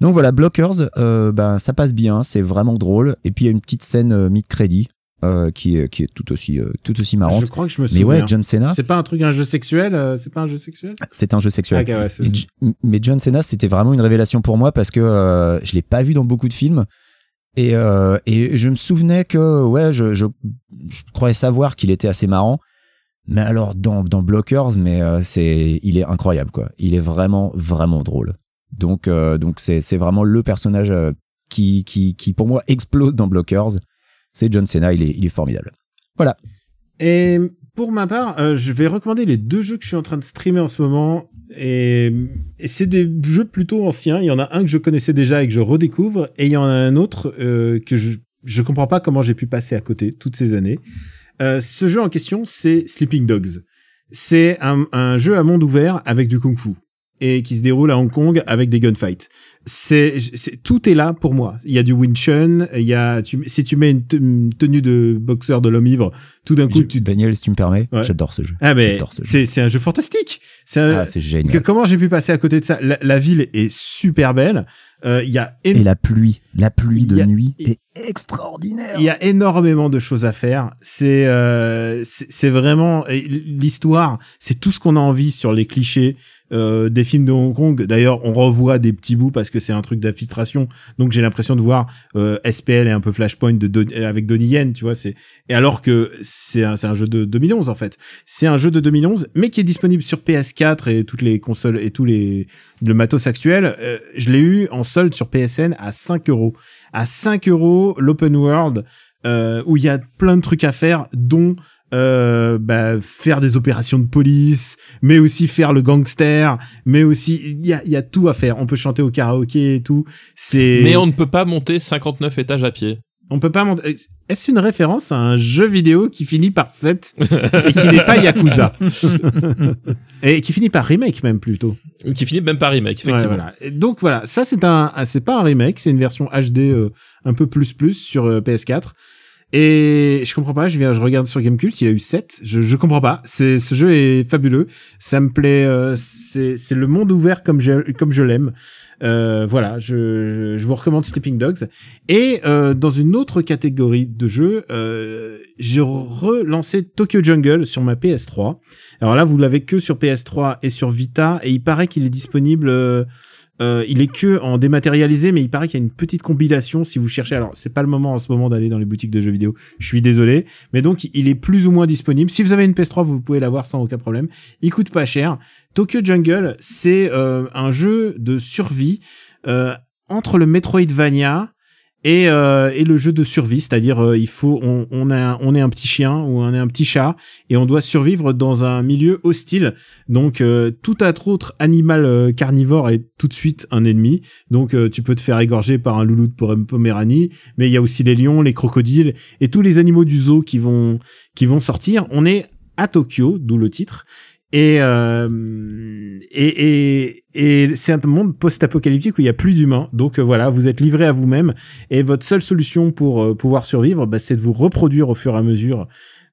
Donc voilà, Blockers, euh, ben ça passe bien, c'est vraiment drôle. Et puis il y a une petite scène euh, mid-crédit euh, qui est qui est tout aussi tout aussi marrante. Je crois que je me souviens. Mais ouais, John Cena. C'est pas un truc un jeu sexuel, c'est pas un jeu sexuel? C'est un jeu sexuel. Okay, ouais, mais John Cena, c'était vraiment une révélation pour moi parce que je l'ai pas vu dans beaucoup de films. Et, et je me souvenais que ouais, je, je, je croyais savoir qu'il était assez marrant. Mais alors dans dans Blockers, mais c'est il est incroyable quoi. Il est vraiment vraiment drôle. Donc, euh, donc c'est, c'est vraiment le personnage euh, qui, qui, pour moi, explose dans Blockers. c'est John Cena, il est, il est formidable. Voilà. Et pour ma part, euh, je vais recommander les deux jeux que je suis en train de streamer en ce moment. Et, c'est des jeux plutôt anciens. Il y en a un que je connaissais déjà et que je redécouvre. Et il y en a un autre que je, je comprends pas comment j'ai pu passer à côté toutes ces années. Ce jeu en question, c'est Sleeping Dogs. C'est un jeu à monde ouvert avec du kung-fu et qui se déroule à Hong Kong avec des gunfights. C'est, c'est tout est là pour moi. Il y a du Wing Chun, il y a tu, si tu mets une, te- une tenue de boxeur de l'homme ivre, tout d'un coup Je- tu Daniel, si tu me permets, Ouais. j'adore ce jeu. ah mais ce c'est c'est un jeu fantastique. C'est un- Ah, que génial. comment j'ai pu passer à côté de ça? La, la ville est super belle. Euh, Il y a Et la pluie, la pluie de a- nuit est extraordinaire. Il y a énormément de choses à faire. C'est euh, c'est vraiment l'histoire. C'est tout ce qu'on a envie sur les clichés euh, des films de Hong Kong. D'ailleurs, on revoit des petits bouts parce que c'est un truc d'infiltration. Donc j'ai l'impression de voir euh, SPL et un peu Flashpoint Don- avec Donnie Yen. Tu vois, et alors que c'est un un jeu de 2011 en fait. C'est un jeu de 2011, mais qui est disponible sur PS4 et toutes les consoles et tous les le matos actuel. Euh, je l'ai eu en solde sur PSN à 5 euros à 5 euros l'open world euh, où il y a plein de trucs à faire dont euh, bah, faire des opérations de police mais aussi faire le gangster mais aussi il y a, y a tout à faire on peut chanter au karaoké et tout c'est Mais on ne peut pas monter 59 étages à pied. on peut pas monter est-ce une référence à un jeu vidéo qui finit par 7 et qui n'est pas Yakuza et qui finit par remake même plutôt Qui finit même par remake, Ouais, effectivement. voilà. Et donc voilà, ça c'est un, un- c'est pas un remake, c'est une version HD euh, un peu plus plus sur euh, PS4. Et je comprends pas, je viens, je regarde sur Gamecult, il a eu 7. Je, je comprends pas. C'est, ce jeu est fabuleux. Ça me plaît. euh, c'est, c'est le monde ouvert comme je, comme je l'aime. Euh, voilà, je, je vous recommande Sleeping Dogs. Et euh, dans une autre catégorie de jeux, euh, j'ai relancé Tokyo Jungle sur ma PS3. Alors là, vous l'avez que sur PS3 et sur Vita, et il paraît qu'il est disponible. Euh, il est que en dématérialisé, mais il paraît qu'il y a une petite compilation si vous cherchez. Alors, c'est pas le moment en ce moment d'aller dans les boutiques de jeux vidéo. Je suis désolé, mais donc il est plus ou moins disponible. Si vous avez une PS3, vous pouvez l'avoir sans aucun problème. Il coûte pas cher. Tokyo Jungle, c'est euh, un jeu de survie euh, entre le Metroidvania et, euh, et le jeu de survie, c'est-à-dire euh, il faut on, est un petit chien ou on est un petit chat et on doit survivre dans un milieu hostile. Donc euh, tout autre animal carnivore est tout de suite un ennemi. Donc tu peux te faire égorger par un loulou de Pom- Poméranie, mais il y a aussi les lions, les crocodiles et tous les animaux du zoo qui vont qui vont sortir. On est à Tokyo, d'où le titre. Et, euh, et, et, et c'est un monde post-apocalyptique où il n'y a plus d'humains. Donc euh, voilà, vous êtes livré à vous-même. Et votre seule solution pour euh, pouvoir survivre, bah, c'est de vous reproduire au fur et à mesure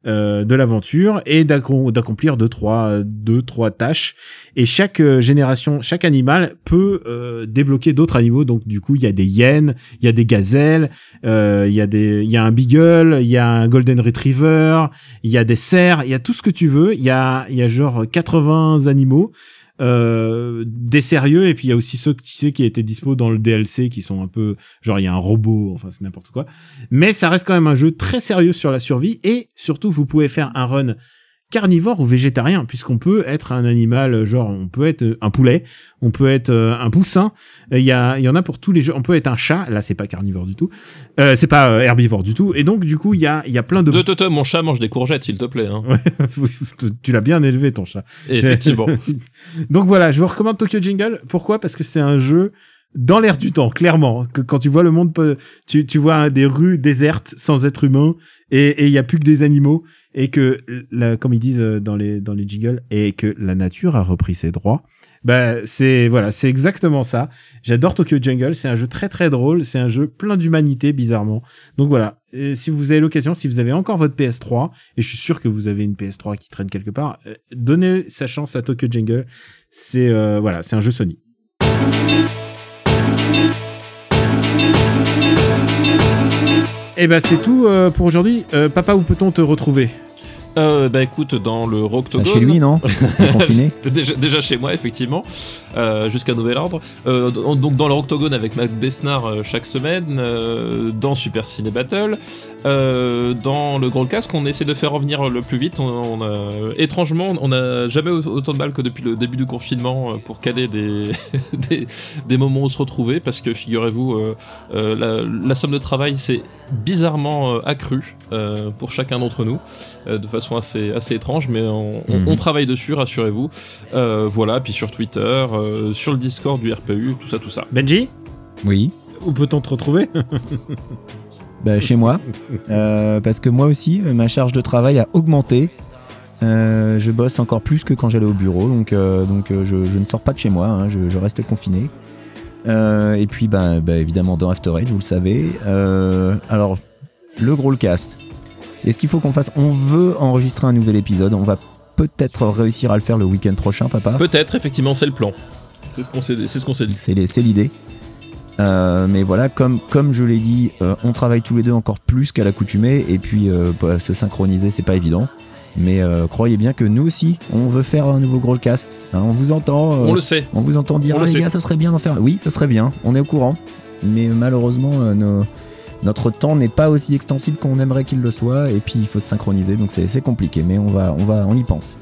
euh, de l'aventure et d'accom- d'accomplir deux trois deux trois tâches. Et chaque euh, génération chaque animal peut euh, débloquer d'autres animaux. Donc du coup il y a des hyènes il y a des gazelles euh, il y a des il y a un beagle il y a un golden retriever il y a des cerfs il y a tout ce que tu veux. Il y a il y a genre 80 animaux euh, des sérieux et puis il y a aussi ceux sais qui étaient dispo dans le DLC qui sont un peu genre il y a un robot enfin c'est n'importe quoi. Mais ça reste quand même un jeu très sérieux sur la survie et surtout vous pouvez faire un run carnivore ou végétarien puisqu'on peut être un animal genre on peut être un poulet on peut être euh, un poussin il y a il y en a pour tous les jeux on peut être un chat là c'est pas carnivore du tout euh, c'est pas euh, herbivore du tout et donc du coup il y a il y a plein de De, de, de, mon chat mange des courgettes, s'il te plaît. Hein. tu l'as bien élevé ton chat effectivement. donc voilà, je vous recommande Tokyo Jingle. Pourquoi? Parce que c'est un jeu dans l'air du temps, clairement. Que quand tu vois le monde, tu, tu vois des rues désertes sans être humain et il y a plus que des animaux et que, la, comme ils disent euh, dans les dans les et que la nature a repris ses droits. Bah c'est voilà, c'est exactement ça. J'adore Tokyo Jungle. C'est un jeu très très drôle. C'est un jeu plein d'humanité bizarrement. Donc voilà. Et si vous avez l'occasion, si vous avez encore votre PS3, et je suis sûr que vous avez une PS3 qui traîne quelque part, euh, donnez sa chance à Tokyo Jungle. C'est euh, voilà, c'est un jeu Sony. Et ben c'est tout euh, pour aujourd'hui. Euh, papa, où peut-on te retrouver? Euh, bah écoute, dans le Bah, Roctogone. chez lui, non? Confiné. déjà, déjà chez moi, effectivement, euh, jusqu'à nouvel ordre. Euh, donc dans le Octogone avec Mac Besnard euh, chaque semaine, euh, dans Super Ciné Battle, euh, dans le Gros Casque, on essaie de faire revenir le plus vite. On, on a, étrangement, on n'a jamais eu autant de balles que depuis le début du confinement pour caler des, des, des moments où se retrouver, parce que figurez-vous, euh, euh, la, la somme de travail, c'est bizarrement euh, accru euh, pour chacun d'entre nous, euh, de façon assez, assez étrange, mais on, on- Mhm. on travaille dessus, rassurez-vous. Euh, voilà, puis sur Twitter, euh, sur le Discord du RPU, tout ça, tout ça. Benji, Oui. où peut-on te retrouver Bah, chez moi. Euh, parce que moi aussi, ma charge de travail a augmenté. Euh, je bosse encore plus que quand j'allais au bureau, donc, euh, donc euh, je, je ne sors pas de chez moi, hein, je, je reste confiné. Euh, et puis, bah, bah, évidemment, dans After Eight, vous le savez. Euh, alors, le gros cast. Est-ce qu'il faut qu'on fasse On veut enregistrer un nouvel épisode. On va peut-être réussir à le faire le week-end prochain, papa. Peut-être, effectivement, c'est le plan. C'est ce qu'on s'est c'est ce dit. C'est l'idée. Euh, mais voilà, comme, comme je l'ai dit, euh, on travaille tous les deux encore plus qu'à l'accoutumée, et puis euh, bah, se synchroniser, c'est pas évident. Mais euh, croyez bien que nous aussi, on veut faire un nouveau Growlcast. Hein, on vous entend. euh, On le sait. on vous entend dire on ah, le les sait. gars, ça serait bien d'en faire. Oui, ça serait bien. On est au courant. Mais malheureusement, euh, nos- notre temps n'est pas aussi extensible qu'on aimerait qu'il le soit. Et puis il faut se synchroniser, donc c'est compliqué. Mais on va, on va, on y pense.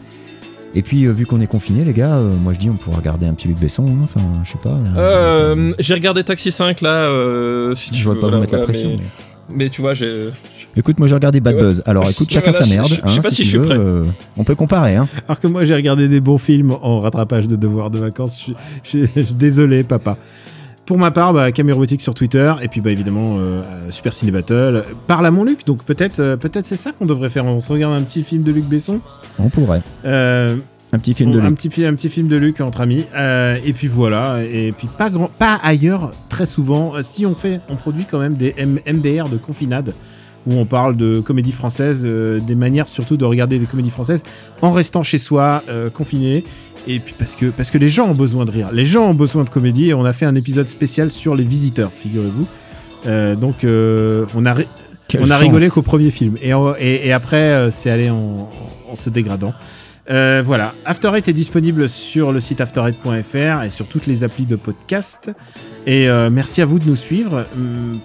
Et puis euh, vu qu'on est confiné, les gars, euh, moi je dis on pourra regarder un petit Luc Besson. hein. Enfin, je sais pas. Euh, j'ai regardé Taxi 5 là, euh, si tu je veux, pas vous voilà, mettre la pression. mais, mais- mais tu vois, j'ai. Écoute, moi j'ai regardé Bad Ouais. Buzz. Alors écoute, chacun Voilà, sa merde. je- je hein, sais pas si je suis veux, prêt. euh, on peut comparer. Hein. Alors que moi, j'ai regardé des bons films en rattrapage de devoirs de vacances. Je, je- je- je- désolé, papa. Pour ma part, bah, Caméra Boutique sur Twitter, et puis bah, évidemment euh, euh, Super Ciné Battle. Parle à mon Luc, donc peut-être euh, peut-être c'est ça qu'on devrait faire. On se regarde un petit film de Luc Besson? On pourrait. Un petit film de un Luc. petit, un petit film de Luc entre amis. Euh, et puis voilà. Et puis pas, grand, pas ailleurs, très souvent. Euh, Si on fait, on produit quand même des M- MDR de confinade où on parle de comédie française, euh, des manières surtout de regarder des comédies françaises en restant chez soi, euh, confiné. Et puis parce que, parce que les gens ont besoin de rire, les gens ont besoin de comédie. Et on a fait un épisode spécial sur les visiteurs, figurez-vous. Euh, donc on a, Quelle on a chance. rigolé qu'au premier film. Et, en- et, et après, c'est allé en, en se dégradant. Euh, voilà, After Eight est disponible sur le site after8.fr et sur toutes les applis de podcast. Et euh, merci à vous de nous suivre. Hum,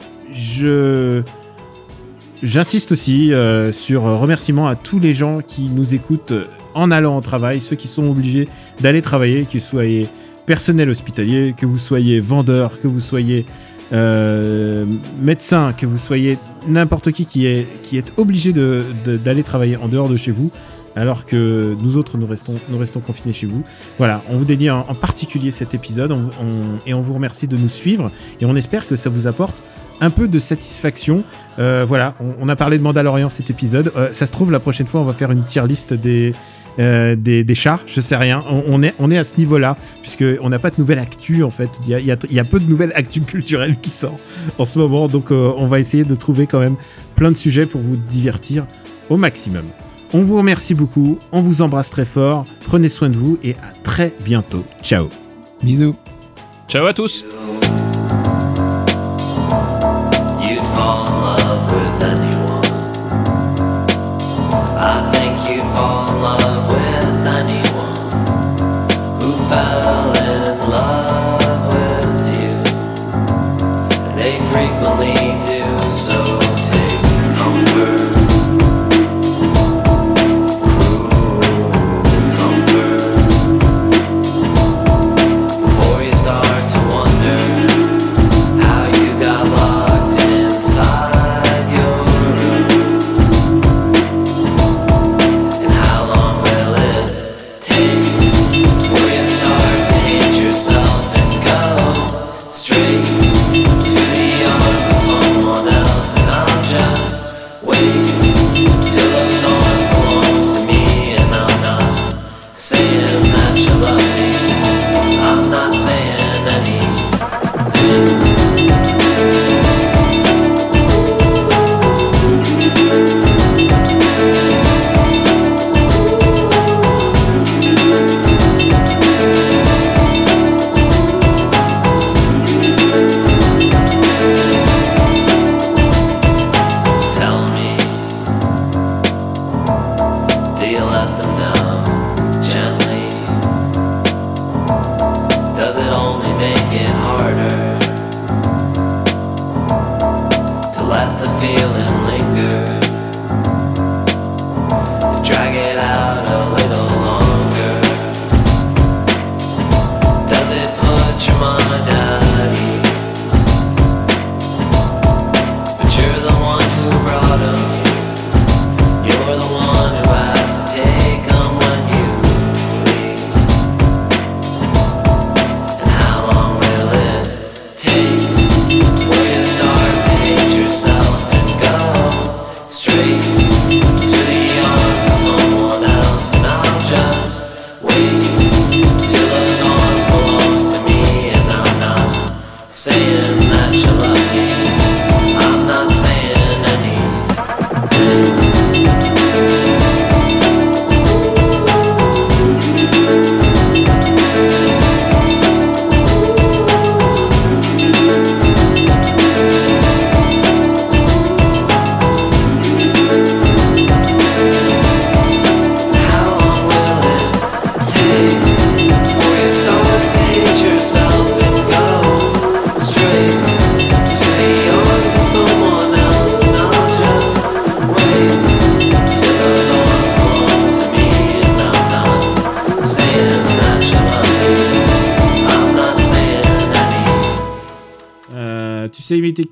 j'insiste aussi euh, sur remerciement à tous les gens qui nous écoutent en allant au travail, ceux qui sont obligés d'aller travailler, que vous soyez personnel hospitalier, que vous soyez vendeur, que vous soyez médecin, que vous soyez n'importe qui qui est, qui est obligé d'aller travailler en dehors de chez vous, alors que nous autres, nous restons, confinés chez vous. Voilà, on vous dédie en, particulier cet épisode et on vous remercie de nous suivre et on espère que ça vous apporte un peu de satisfaction. Euh, voilà, on, a parlé de Mandalorian cet épisode. Euh, ça se trouve, la prochaine fois, on va faire une tier liste des, euh, des, chats, je sais rien. On, est, à ce niveau-là, puisque on n'a pas de nouvelles actu en fait. Il y a, peu de nouvelles actu culturelles qui sortent en ce moment, donc on va essayer de trouver quand même plein de sujets pour vous divertir au maximum. On vous remercie beaucoup, on vous embrasse très fort, prenez soin de vous et à très bientôt. Ciao Bisous. Ciao à tous. The feeling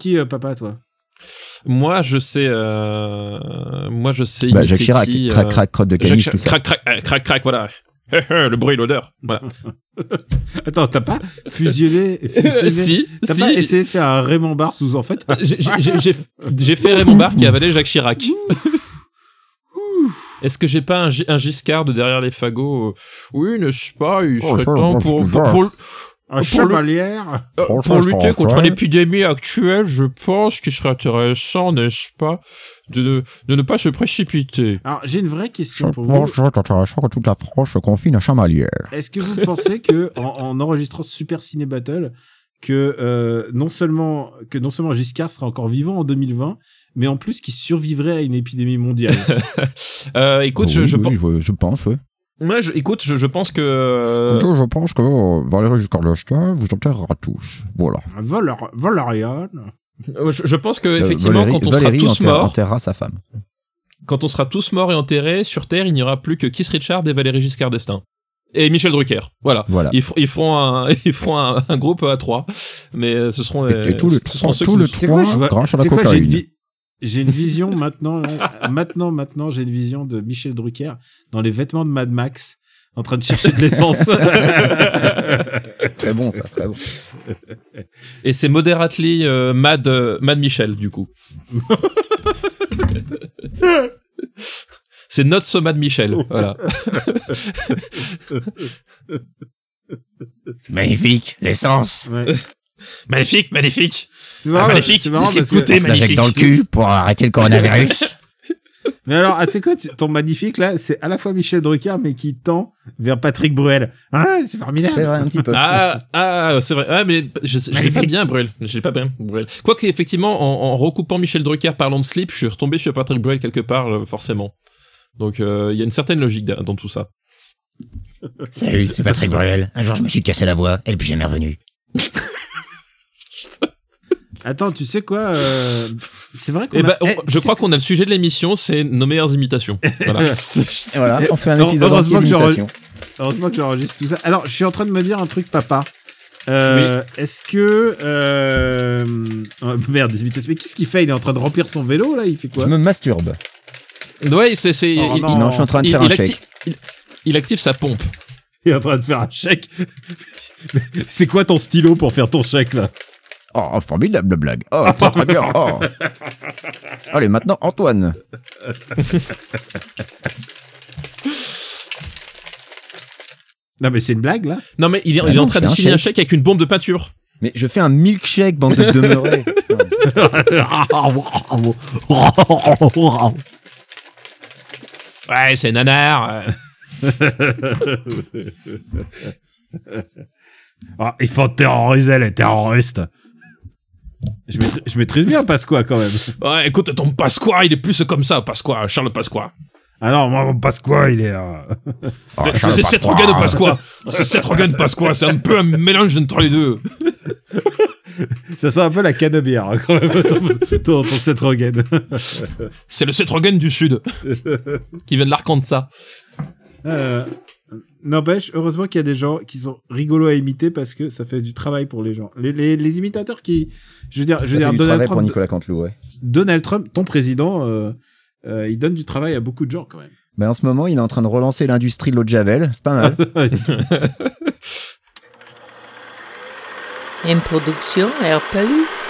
qui, euh, papa, toi? Moi, je sais, euh, moi, je sais. Bah, Jacques Chirac, qui, crac, euh, crac, crotte de Chirac- tout ça. Crac, crac, euh, crac, crac, voilà. le bruit, l'odeur. Voilà. Attends, t'as pas fusionné, fusionné si, T'as si. pas essayé de faire un Raymond Barre sous en fait J'ai- fait Raymond Barre qui a avalé Jacques Chirac. Est-ce que j'ai pas un, Gi- un Giscard de derrière les fagots? Oui, n'est-ce pas? Il Oh, serait ça, temps pour, ça. pour, pour, Un Pour le- chevalière euh, pour lutter contre l'épidémie actuelle, je pense qu'il serait intéressant, n'est-ce pas, de, ne- de ne pas se précipiter. Alors, j'ai une vraie question pour vous. Franchement, c'est intéressant que toute la France se confie à chamalière. Est-ce que vous pensez que, en, en enregistrant Super Ciné Battle, que euh, non seulement que non seulement Giscard sera encore vivant en 2020, mais en plus qu'il survivrait à une épidémie mondiale? Euh, écoute, je, Oui, je, oui, pense, je, je pense, oui. Moi, je, écoute, je, je pense que euh, Je, je pense que euh, Valéry Giscard d'Estaing vous enterrera tous. Voilà. Valor, Valerian. euh, je, je pense que Euh, effectivement, quand on sera tous enterra- morts, enterrera sa femme. quand on sera tous morts et enterrés sur Terre, il n'y aura plus que Keith Richard et Valéry Giscard d'Estaing et Michel Drucker. Voilà. Voilà. Ils, ils feront un, ils feront un, un groupe à trois, mais ce seront Et, les, et tous les ce seront trois, ceux tous qui- quoi, trois grâce à la c'est quoi, j'ai une, cocaïne. J'ai une vision maintenant, là, maintenant, maintenant, j'ai une vision de Michel Drucker dans les vêtements de Mad Max, en train de chercher de l'essence. Très bon, ça, très bon. Et c'est moderately euh, Mad, euh, Mad Michel, du coup. c'est notre so Mad Michel, voilà. Magnifique, l'essence. Ouais. magnifique, magnifique. C'est marrant, Ah, magnifique, c'est marrant parce que, On se la jette dans le cul pour arrêter le coronavirus. mais alors, ah, tu sais quoi, ton magnifique là, c'est à la fois Michel Drucker, mais qui tend vers Patrick Bruel. Ah, c'est formidable. C'est vrai, un petit peu. Ah, ah, c'est vrai. Ah, mais je, je l'ai pas bien, Bruel. Je l'ai pas bien, Bruel. Quoique, effectivement, en, en recoupant Michel Drucker parlant de slip, je suis retombé sur Patrick Bruel quelque part, euh, forcément. Donc, euh, il y a une certaine logique da- dans tout ça. Salut, c'est Patrick Bruel. Un jour, je me suis cassé la voix, elle est plus jamais revenue. Attends, tu sais quoi euh, C'est vrai qu'on Eh a- ben, on- eh, je crois qu'on a le sujet de l'émission, c'est nos meilleures imitations. Voilà. On fait un épisode heureusement que. Heureusement que j'enregistre tout ça. Alors, je suis en train de me dire un truc, papa. Euh, Est-ce que euh... oh, merde, des imitations. Mais qu'est-ce qu'il fait? Il est en train de remplir son vélo là? Il fait quoi? Je me masturbe. ouais, c'est, c'est, Oh, il, non. Non, je suis en train de il- faire il un active- chèque. il- il active sa pompe. Il est en train de faire un chèque. C'est quoi ton stylo pour faire ton chèque là? Oh, formidable blague. Oh, très très bien. Oh. Allez, maintenant, Antoine. Non mais c'est une blague là. Non, mais il est, Ah il est non, en train de un signer un chèque. avec une bombe de peinture. Mais je fais un milkshake, bande de demeurés. Ouais, c'est nanar. Ah, il faut terroriser les terroristes. Je, maîtrise, je maîtrise bien Pasqua quand même. Ouais, écoute, ton Pasqua, il est plus comme ça, Pasqua, Charles Pasqua. Ah non, moi mon Pasqua il est. euh, C'est- Seth Rogen de Pasqua. C'est Seth Rogen de Pasqua. C'est un peu un mélange entre les deux. Ça sent un peu la cannebière hein, quand même, ton, ton, ton Seth Rogen. C'est le Seth Rogen du Sud. qui vient de l'Arkansas. Euh, N'empêche, heureusement qu'il y a des gens qui sont rigolos à imiter parce que ça fait du travail pour les gens. Les, les, les imitateurs qui, je veux dire, je veux Ça dire fait du Donald travail pour Trump, Nicolas Canteloup, ouais. Donald Trump, ton président, euh, euh, il donne du travail à beaucoup de gens quand même. Mais en ce moment, il est en train de relancer l'industrie de l'eau de Javel. C'est pas mal. Une production RPU.